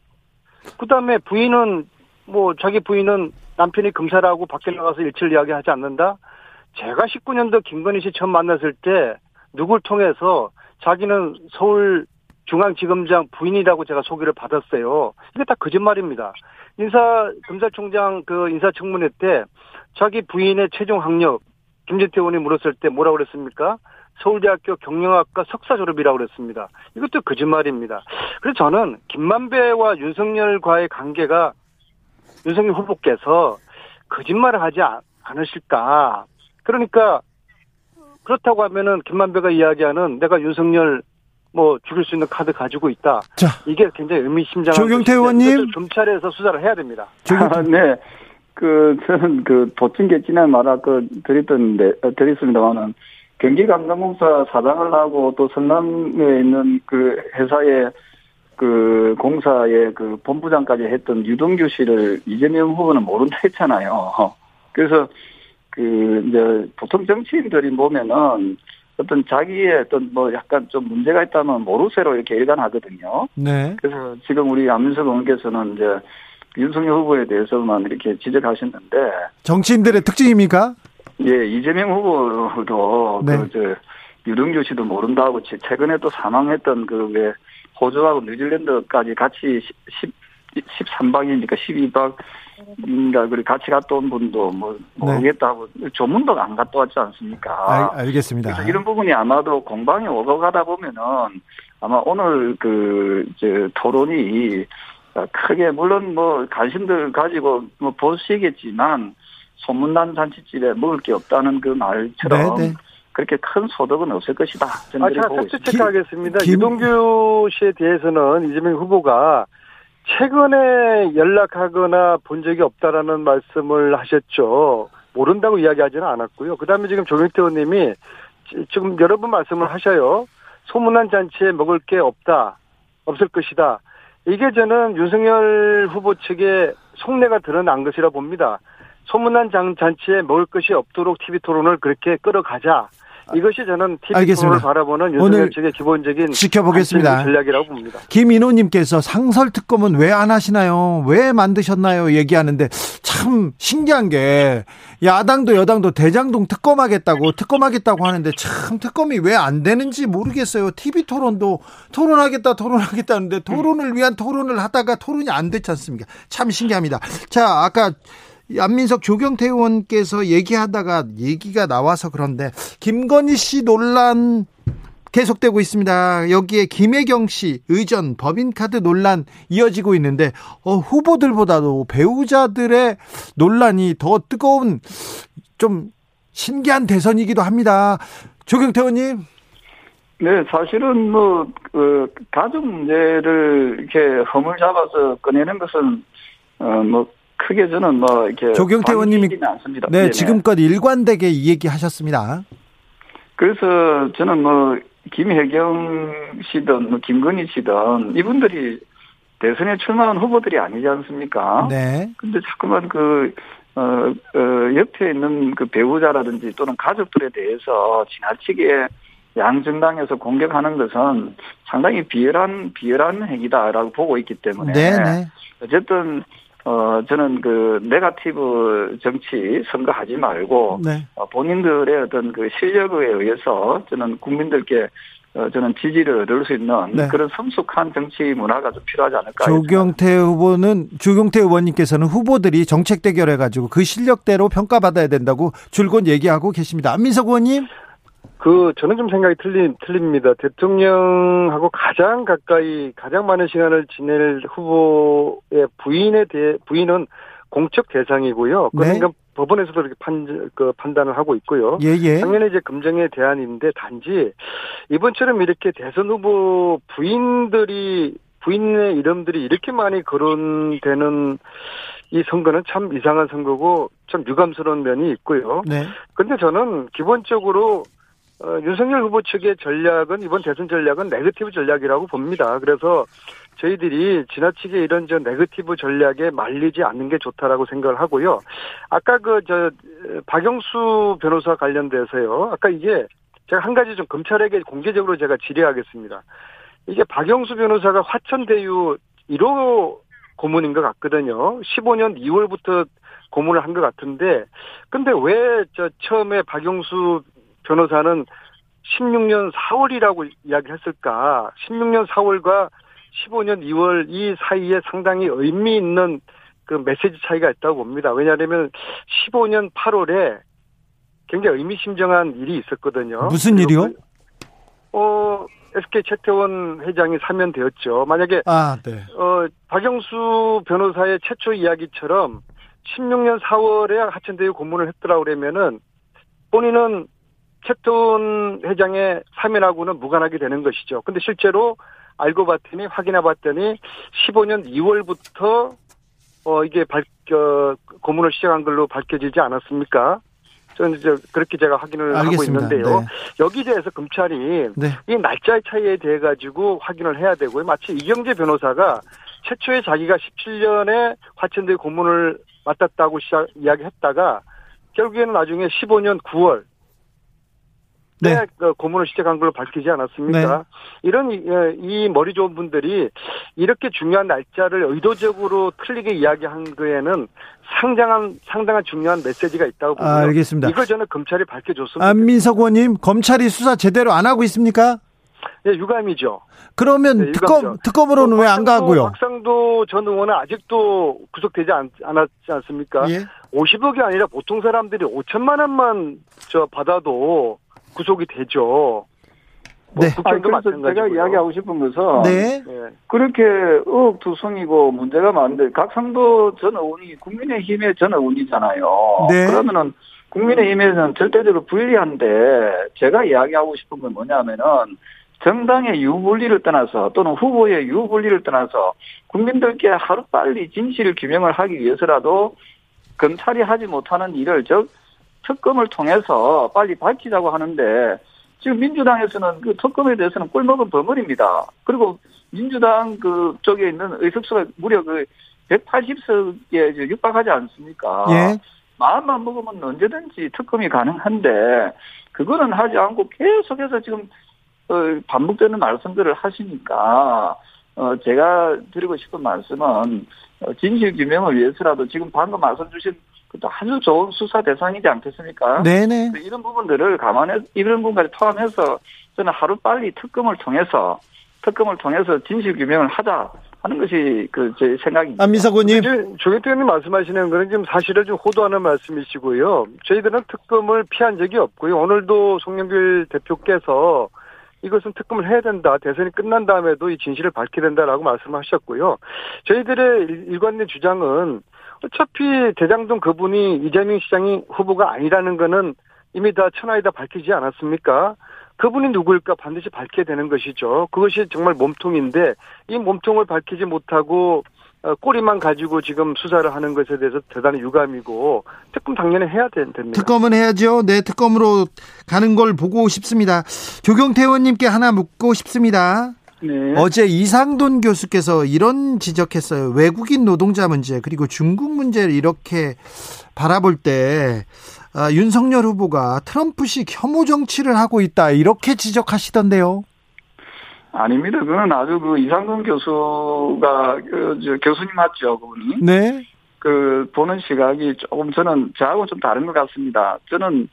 그 다음에 부인은 뭐 자기 부인은 남편이 검사라고 밖에 나가서 일치를 이야기 하지 않는다? 제가 19년도 김건희 씨 처음 만났을 때 누굴 통해서 자기는 서울 중앙지검장 부인이라고 제가 소개를 받았어요. 이게 다 거짓말입니다. 인사 검사총장 그 인사청문회 때 자기 부인의 최종 학력 김진태 의원이 물었을 때 뭐라고 그랬습니까? 서울대학교 경영학과 석사 졸업이라고 그랬습니다. 이것도 거짓말입니다. 그래서 저는 김만배와 윤석열과의 관계가 윤석열 후보께서 거짓말을 하지 않으실까. 그러니까 그렇다고 하면은 김만배가 이야기하는 내가 윤석열 뭐 죽일 수 있는 카드 가지고 있다. 자, 이게 굉장히 의미심장한. 조경태 의원님 검찰에서 수사를 해야 됩니다. 아, 네. 그 저는 그 도찐개 지난 말 아까 그 드렸던데 어, 드렸습니다만은 경기관광공사 사장을 하고 또 성남에 있는 그 회사의 그 공사의 그 본부장까지 했던 유동규 씨를 이재명 후보는 모른다 했잖아요. 그래서 그 이제 보통 정치인들이 보면은 어떤 자기의 어떤 뭐 약간 좀 문제가 있다면 모르쇠로 이렇게 일관하거든요. 네. 그래서 지금 우리 안민석 의원께서는 이제 윤석열 후보에 대해서만 이렇게 지적하셨는데 정치인들의 특징입니까? 예, 이재명 후보도 네. 그저 유동규 씨도 모른다고 최근에 또 사망했던 그왜 호주하고 뉴질랜드까지 같이 10, 13박이니까 12박 인가 그리 같이 갔다 온 분도 뭐 모르겠다고 네. 조문도 안 갔다 왔지 않습니까? 알, 겠습니다 그래서 이런 부분이 아마도 공방이 오고 가다 보면은 아마 오늘 그 이제 토론이 크게 물론 뭐 관심들 가지고 뭐 보시겠지만 소문난 잔치집에 먹을 게 없다는 그 말처럼 네네. 네. 그렇게 큰 소득은 없을 것이다. 아, 자, 팩트 체크하겠습니다. 이동규 씨에 대해서는 이재명 후보가 최근에 연락하거나 본 적이 없다라는 말씀을 하셨죠. 모른다고 이야기하지는 않았고요. 그 다음에 지금 조경태 의원님이 지금 여러 번 말씀을 하셔요. 소문난 잔치에 먹을 게 없다. 없을 것이다. 이게 저는 윤석열 후보 측의 속내가 드러난 것이라 봅니다. 소문난 잔치에 먹을 것이 없도록 TV 토론을 그렇게 끌어가자. 이것이 저는 TV를 바라보는 윤석열 측의 기본적인 지켜보겠습니다. 전략이라고 봅니다. 김인호님께서 상설 특검은 왜 안 하시나요? 왜 만드셨나요? 얘기하는데 참 신기한 게 야당도 여당도 대장동 특검하겠다고 특검하겠다고 하는데 참 특검이 왜 안 되는지 모르겠어요. TV 토론도 토론하겠다 토론하겠다는데 토론을 위한 토론을 하다가 토론이 안 됐지 않습니까? 참 신기합니다. 자 아까 안민석 조경태 의원께서 얘기하다가 얘기가 나와서 그런데 김건희 씨 논란 계속되고 있습니다. 여기에 김혜경 씨 의전 법인카드 논란 이어지고 있는데 어, 후보들보다도 배우자들의 논란이 더 뜨거운 좀 신기한 대선이기도 합니다. 조경태 의원님. 네, 사실은 뭐, 그, 가족 문제를 이렇게 허물 잡아서 꺼내는 것은, 어, 뭐, 크게 저는 뭐 이렇게 조경태 의원님이 않습니다. 네, 네네. 지금껏 일관되게 이 얘기 하셨습니다. 그래서 저는 뭐 김혜경 씨든 뭐 김건희 씨든 이분들이 대선에 출마한 후보들이 아니지 않습니까? 네. 근데 자꾸만 그, 어, 어, 옆에 있는 그 배우자라든지 또는 가족들에 대해서 지나치게 양정당에서 공격하는 것은 상당히 비열한, 비열한 행위다라고 보고 있기 때문에. 네네. 어쨌든 어, 저는 그, 네가티브 정치 선거하지 말고, 네. 어, 본인들의 어떤 그 실력에 의해서 저는 국민들께 어, 저는 지지를 얻을 수 있는 네. 그런 성숙한 정치 문화가 좀 필요하지 않을까. 조경태 후보는, 조경태 의원님께서는 후보들이 정책 대결해가지고 그 실력대로 평가받아야 된다고 줄곧 얘기하고 계십니다. 안민석 의원님? 그 저는 좀 생각이 틀림 틀립니다. 대통령하고 가장 가까이 가장 많은 시간을 지낼 후보의 부인에 대해 부인은 공적 대상이고요. 그러니까 네. 법원에서도 이렇게 판, 그 판단을 하고 있고요. 예, 예. 당연히 이제 금정의 대안인데 단지 이번처럼 이렇게 대선 후보 부인들이 부인의 이름들이 이렇게 많이 거론되는 이 선거는 참 이상한 선거고 참 유감스러운 면이 있고요. 네. 근데 저는 기본적으로 어, 윤석열 후보 측의 전략은 이번 대선 전략은 네거티브 전략이라고 봅니다. 그래서 저희들이 지나치게 이런 저 네거티브 전략에 말리지 않는 게 좋다라고 생각을 하고요. 아까 그 저 박영수 변호사 관련돼서요. 아까 이게 제가 한 가지 좀 검찰에게 공개적으로 제가 질의하겠습니다. 이게 박영수 변호사가 화천대유 1호 고문인 것 같거든요. 15년 2월부터 고문을 한 것 같은데, 근데 왜 저 처음에 박영수 변호사는 16년 4월이라고 이야기했을까? 16년 4월과 15년 2월 이 사이에 상당히 의미 있는 그 메시지 차이가 있다고 봅니다. 왜냐하면 15년 8월에 굉장히 의미심장한 일이 있었거든요. 무슨 일이요? 어, SK 최태원 회장이 사면되었죠. 만약에 아, 네. 어, 박영수 변호사의 최초 이야기처럼 16년 4월에 하천대유 고문을 했더라 그러면은 본인은 최태원 회장의 사면하고는 무관하게 되는 것이죠. 근데 실제로 알고 봤더니 확인해 봤더니 15년 2월부터 어 이게 밝 어, 고문을 시작한 걸로 밝혀지지 않았습니까? 저는 이제 그렇게 제가 확인을 알겠습니다. 하고 있는데요. 네. 여기 대해서 검찰이 네. 이 날짜 차이에 대해 가지고 확인을 해야 되고요. 마치 이경재 변호사가 최초에 자기가 17년에 화천대 고문을 맡았다고 시작, 이야기했다가 결국에는 나중에 15년 9월 네. 그 고문을 시작한 걸로 밝히지 않았습니까? 네. 이런 이, 예, 이, 머리 좋은 분들이 이렇게 중요한 날짜를 의도적으로 틀리게 이야기한 거에는 상당한 상당한 중요한 메시지가 있다고 보고요. 아, 알겠습니다. 이걸 저는 검찰이 밝혀줬습니다. 안민석 의원님, 검찰이 수사 제대로 안 하고 있습니까? 네, 유감이죠. 그러면 네, 특검 특검으로는 왜 안 가고요? 박상도 전 의원은 아직도 구속되지 않, 않았지 않습니까? 예? 50억이 아니라 보통 사람들이 5천만 원만 저 받아도 구속이 되죠. 뭐 네. 아니, 그래서 제가 이야기하고 싶은 것은 네. 네. 그렇게 의혹투성이고 문제가 많은데 각상도 전 의원이 국민의힘의 전 의원이잖아요. 네. 그러면은 국민의힘에서는 절대적으로 불리한데 제가 이야기하고 싶은 건 뭐냐면은 정당의 유불리를 떠나서 또는 후보의 유불리를 떠나서 국민들께 하루빨리 진실을 규명을 하기 위해서라도 검찰이 하지 못하는 일을 즉 특검을 통해서 빨리 밝히자고 하는데 지금 민주당에서는 그 특검에 대해서는 꿀먹은 버물입니다. 그리고 민주당 그 쪽에 있는 의석수가 무려 그 180석에 육박하지 않습니까? 예. 마음만 먹으면 언제든지 특검이 가능한데 그거는 하지 않고 계속해서 지금 어, 반복되는 말씀들을 하시니까 어, 제가 드리고 싶은 말씀은 어, 진실 규명을 위해서라도 지금 방금 말씀 주신 아주 좋은 수사 대상이지 않겠습니까? 네네. 이런 부분들을 감안해 이런 부분까지 포함해서 저는 하루 빨리 특검을 통해서 특검을 통해서 진실 규명을 하자 하는 것이 그 제 생각입니다. 안미사고님, 조경태 의원님 말씀하시는 거는 지금 사실을 좀 호도하는 말씀이시고요. 저희들은 특검을 피한 적이 없고요. 오늘도 송영길 대표께서 이것은 특검을 해야 된다. 대선이 끝난 다음에도 이 진실을 밝혀야 된다라고 말씀하셨고요. 저희들의 일관된 주장은 어차피 대장동 그분이 이재명 시장이 후보가 아니라는 거는 이미 다 천하에 다 밝히지 않았습니까? 그분이 누구일까 반드시 밝혀야 되는 것이죠. 그것이 정말 몸통인데 이 몸통을 밝히지 못하고 어, 꼬리만 가지고 지금 수사를 하는 것에 대해서 대단히 유감이고 특검 당연히 해야 됩니다. 특검은 해야죠. 네, 특검으로 가는 걸 보고 싶습니다. 조경태 의원님께 하나 묻고 싶습니다. 네. 어제 이상돈 교수께서 이런 지적했어요. 외국인 노동자 문제 그리고 중국 문제를 이렇게 바라볼 때 아, 윤석열 후보가 트럼프식 혐오 정치를 하고 있다 이렇게 지적하시던데요. 아닙니다. 그건 아주 그 이상돈 교수가 그, 저, 교수님 맞죠, 그분이? 네. 그 보는 시각이 조금 저는 저하고 좀 다른 것 같습니다. 저는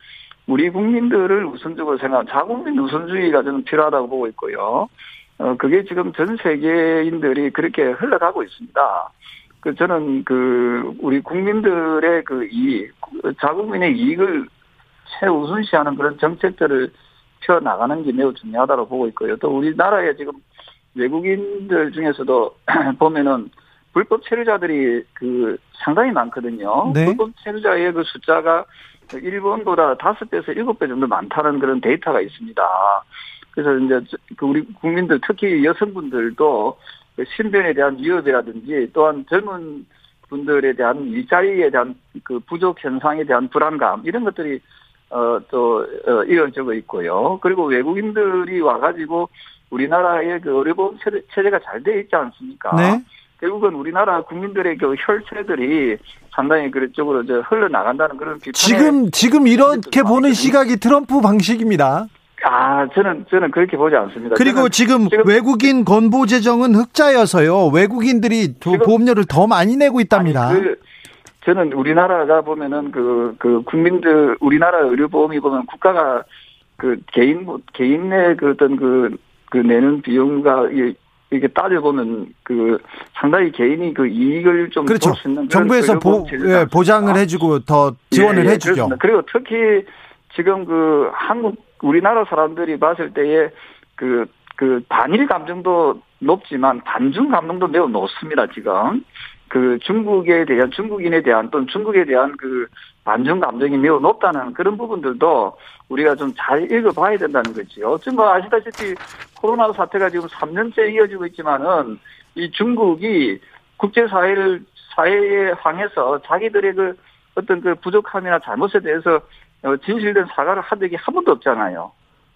우리 국민들을 우선적으로 생각, 자국민 우선주의가 저는 필요하다고 보고 있고요. 어, 그게 지금 전 세계인들이 그렇게 흘러가고 있습니다. 그, 저는 그, 우리 국민들의 그 이익, 자국민의 이익을 최우선시하는 그런 정책들을 펴 나가는 게 매우 중요하다고 보고 있고요. 또 우리나라에 지금 외국인들 중에서도 보면은 불법 체류자들이 그 상당히 많거든요. 네. 불법 체류자의 그 숫자가 일본보다 다섯 배에서 일곱 배 정도 많다는 그런 데이터가 있습니다. 그래서 이제 그 우리 국민들 특히 여성분들도 그 신변에 대한 위협이라든지 또한 젊은 분들에 대한 일자리에 대한 그 부족 현상에 대한 불안감 이런 것들이 어또 어, 이어지고 있고요. 그리고 외국인들이 와가지고 우리나라의 그 의료보험 체제가 잘 돼 있지 않습니까? 네. 결국은 우리나라 국민들의 그 혈세들이 상당히 그쪽으로 흘러나간다는 그런 지금 지금 이렇게 보는 시각이 트럼프 방식입니다. 아, 저는, 저는 그렇게 보지 않습니다. 그리고 지금, 지금, 외국인 건보 재정은 흑자여서요. 외국인들이 보험료를 더 많이 내고 있답니다. 아니, 그, 저는 우리나라가 보면은 그, 그 국민들, 우리나라 의료보험이 보면 국가가 그 개인, 개인의 그 어떤 그, 그 내는 비용과 이게 따져보면 그 상당히 개인이 그 이익을 좀 그렇죠. 정부에서 보, 예, 보장을 해주고 더 지원을 예, 예, 해주죠. 그렇습니다. 그리고 특히 지금 그 한국 우리나라 사람들이 봤을 때에 그, 그 반일 감정도 높지만 반중 감정도 매우 높습니다, 지금. 그 중국에 대한, 중국인에 대한 또는 중국에 대한 그 반중 감정이 매우 높다는 그런 부분들도 우리가 좀 잘 읽어봐야 된다는 거지요. 지금 뭐 아시다시피 코로나 사태가 지금 3년째 이어지고 있지만은 이 중국이 국제사회를, 사회에 항해서 자기들의 그 어떤 그 부족함이나 잘못에 대해서 어, 진실된 사과를 한 적이 한 번도 없잖아요.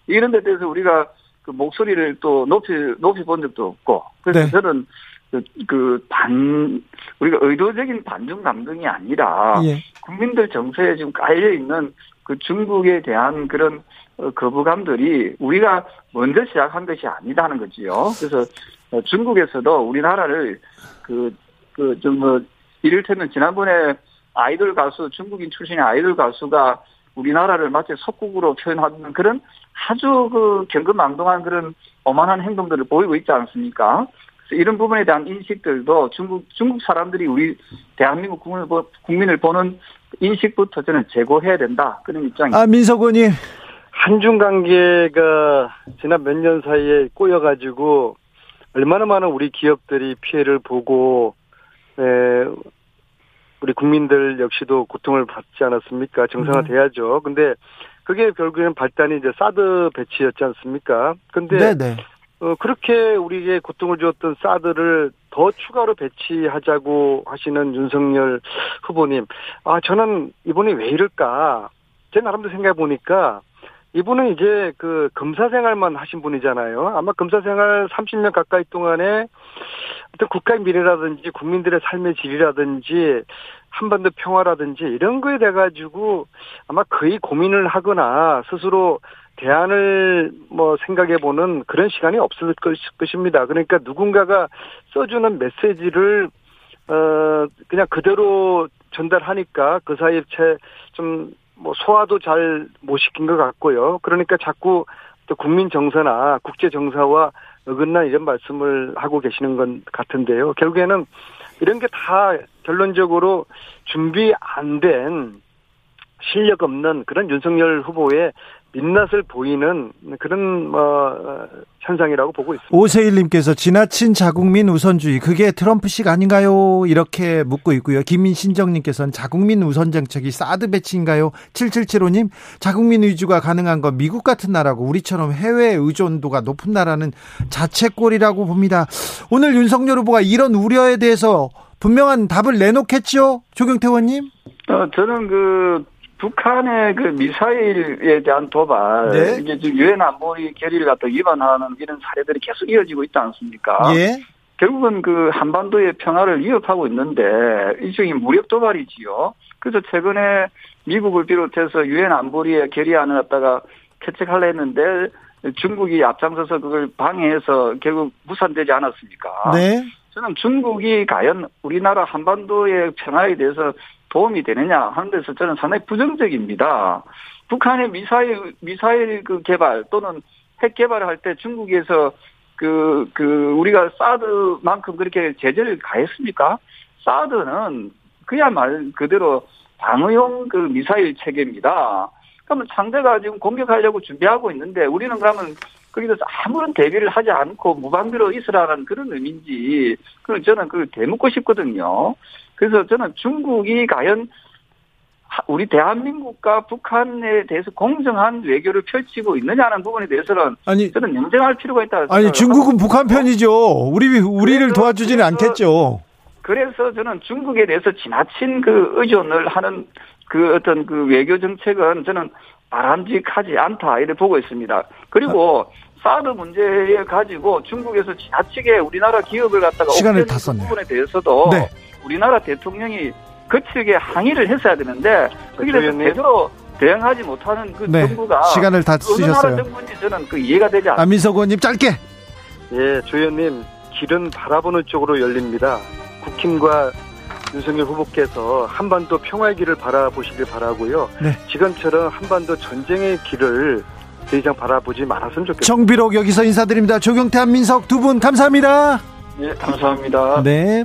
이런 데 대해서 우리가 그 목소리를 또 높이, 높이 본 적도 없고. 그래서 네. 저는 그, 그, 반, 우리가 의도적인 반중 감정이 아니라 예. 국민들 정서에 지금 깔려 있는 그 중국에 대한 그런 어, 거부감들이 우리가 먼저 시작한 것이 아니다는 거지요. 그래서 어, 중국에서도 우리나라를 그, 그, 좀 뭐, 이를테면 지난번에 아이돌 가수, 중국인 출신의 아이돌 가수가 우리나라를 마치 속국으로 표현하는 그런 아주 그 경금망동한 그런 오만한 행동들을 보이고 있지 않습니까? 그래서 이런 부분에 대한 인식들도 중국 중국 사람들이 우리 대한민국 국민을, 국민을 보는 인식부터 저는 제고해야 된다 그런 입장입니다. 아 민석 의원님 한중 관계가 지난 몇 년 사이에 꼬여가지고 얼마나 많은 우리 기업들이 피해를 보고 에, 우리 국민들 역시도 고통을 받지 않았습니까? 정상화돼야죠. 네. 근데 그게 결국에는 발단이 이제 사드 배치였지 않습니까? 근데 네네. 어, 그렇게 우리에게 고통을 주었던 사드를 더 추가로 배치하자고 하시는 윤석열 후보님. 아, 저는 이번에 왜 이럴까? 제 나름대로 생각해 보니까 이분은 이제 그 검사 생활만 하신 분이잖아요. 아마 검사 생활 30년 가까이 동안에 어떤 국가의 미래라든지 국민들의 삶의 질이라든지 한반도 평화라든지 이런 거에 대해 가지고 아마 거의 고민을 하거나 스스로 대안을 뭐 생각해 보는 그런 시간이 없을 것입니다. 그러니까 누군가가 써주는 메시지를 어 그냥 그대로 전달하니까 그 사이에 채좀뭐 소화도 잘 못 시킨 것 같고요. 그러니까 자꾸 또 국민 정서나 국제 정서와 어긋나 이런 말씀을 하고 계시는 것 같은데요. 결국에는 이런 게 다 결론적으로 준비 안 된 실력 없는 그런 윤석열 후보의 민낯을 보이는 그런 뭐 현상이라고 보고 있습니다. 오세일님께서 지나친 자국민 우선주의 그게 트럼프식 아닌가요? 이렇게 묻고 있고요. 김민신정님께서는 자국민 우선 정책이 사드 배치인가요? 7775님 자국민 위주가 가능한 건 미국 같은 나라고 우리처럼 해외 의존도가 높은 나라는 자책골이라고 봅니다. 오늘 윤석열 후보가 이런 우려에 대해서 분명한 답을 내놓겠죠, 조경태 의원님? 어, 저는 그 북한의 그 미사일에 대한 도발 네. 이게 지금 유엔 안보리 결의를 갖다 위반하는 이런 사례들이 계속 이어지고 있지 않습니까? 예. 결국은 그 한반도의 평화를 위협하고 있는데 일종의 무력 도발이지요. 그래서 최근에 미국을 비롯해서 유엔 안보리의 결의안을 갖다가 채택하려 했는데 중국이 앞장서서 그걸 방해해서 결국 무산되지 않았습니까? 네. 저는 중국이 과연 우리나라 한반도의 평화에 대해서 도움이 되느냐 하는 데서 저는 상당히 부정적입니다. 북한의 미사일 미사일 그 개발 또는 핵 개발을 할 때 중국에서 그, 그, 우리가 사드만큼 그렇게 제재를 가했습니까? 사드는 그야말 그대로 방어용 그 미사일 체계입니다. 그러면 상대가 지금 공격하려고 준비하고 있는데 우리는 그러면 거기서 아무런 대비를 하지 않고 무방비로 있으라는 그런 의미인지 그런 저는 그걸 되묻고 싶거든요. 그래서 저는 중국이 과연 우리 대한민국과 북한에 대해서 공정한 외교를 펼치고 있느냐는 부분에 대해서는 아니 저는 냉정할 필요가 있다. 아니 중국은 북한 편이죠. 우리 우리를 도와주지는 않겠죠. 그래서 저는 중국에 대해서 지나친 그 의존을 하는 그 어떤 그 외교 정책은 저는 바람직하지 않다 이렇게 보고 있습니다. 그리고 사드 문제에 가지고 중국에서 지나치게 우리나라 기업을 갖다가 시간을 다 썼네. 부분에 대해서도 네. 우리나라 대통령이 거칠게 항의를 했어야 되는데 거기에 대해서 제대로 대응하지 못하는 그 네. 정부가 시간을 다 쓰셨어요. 어느 나라 정부인지 저는 그 이해가 되지 않습니다. 안민석 의원님 짧게. 예, 조 의원님 길은 바라보는 쪽으로 열립니다. 국힘과 윤석열 후보께서 한반도 평화의 길을 바라보시길 바라고요. 네. 지금처럼 한반도 전쟁의 길을 더 이상 바라보지 말았으면 좋겠습니다. 정비록 여기서 인사드립니다. 조경태, 한민석 두 분 감사합니다. 네, 감사합니다. 네.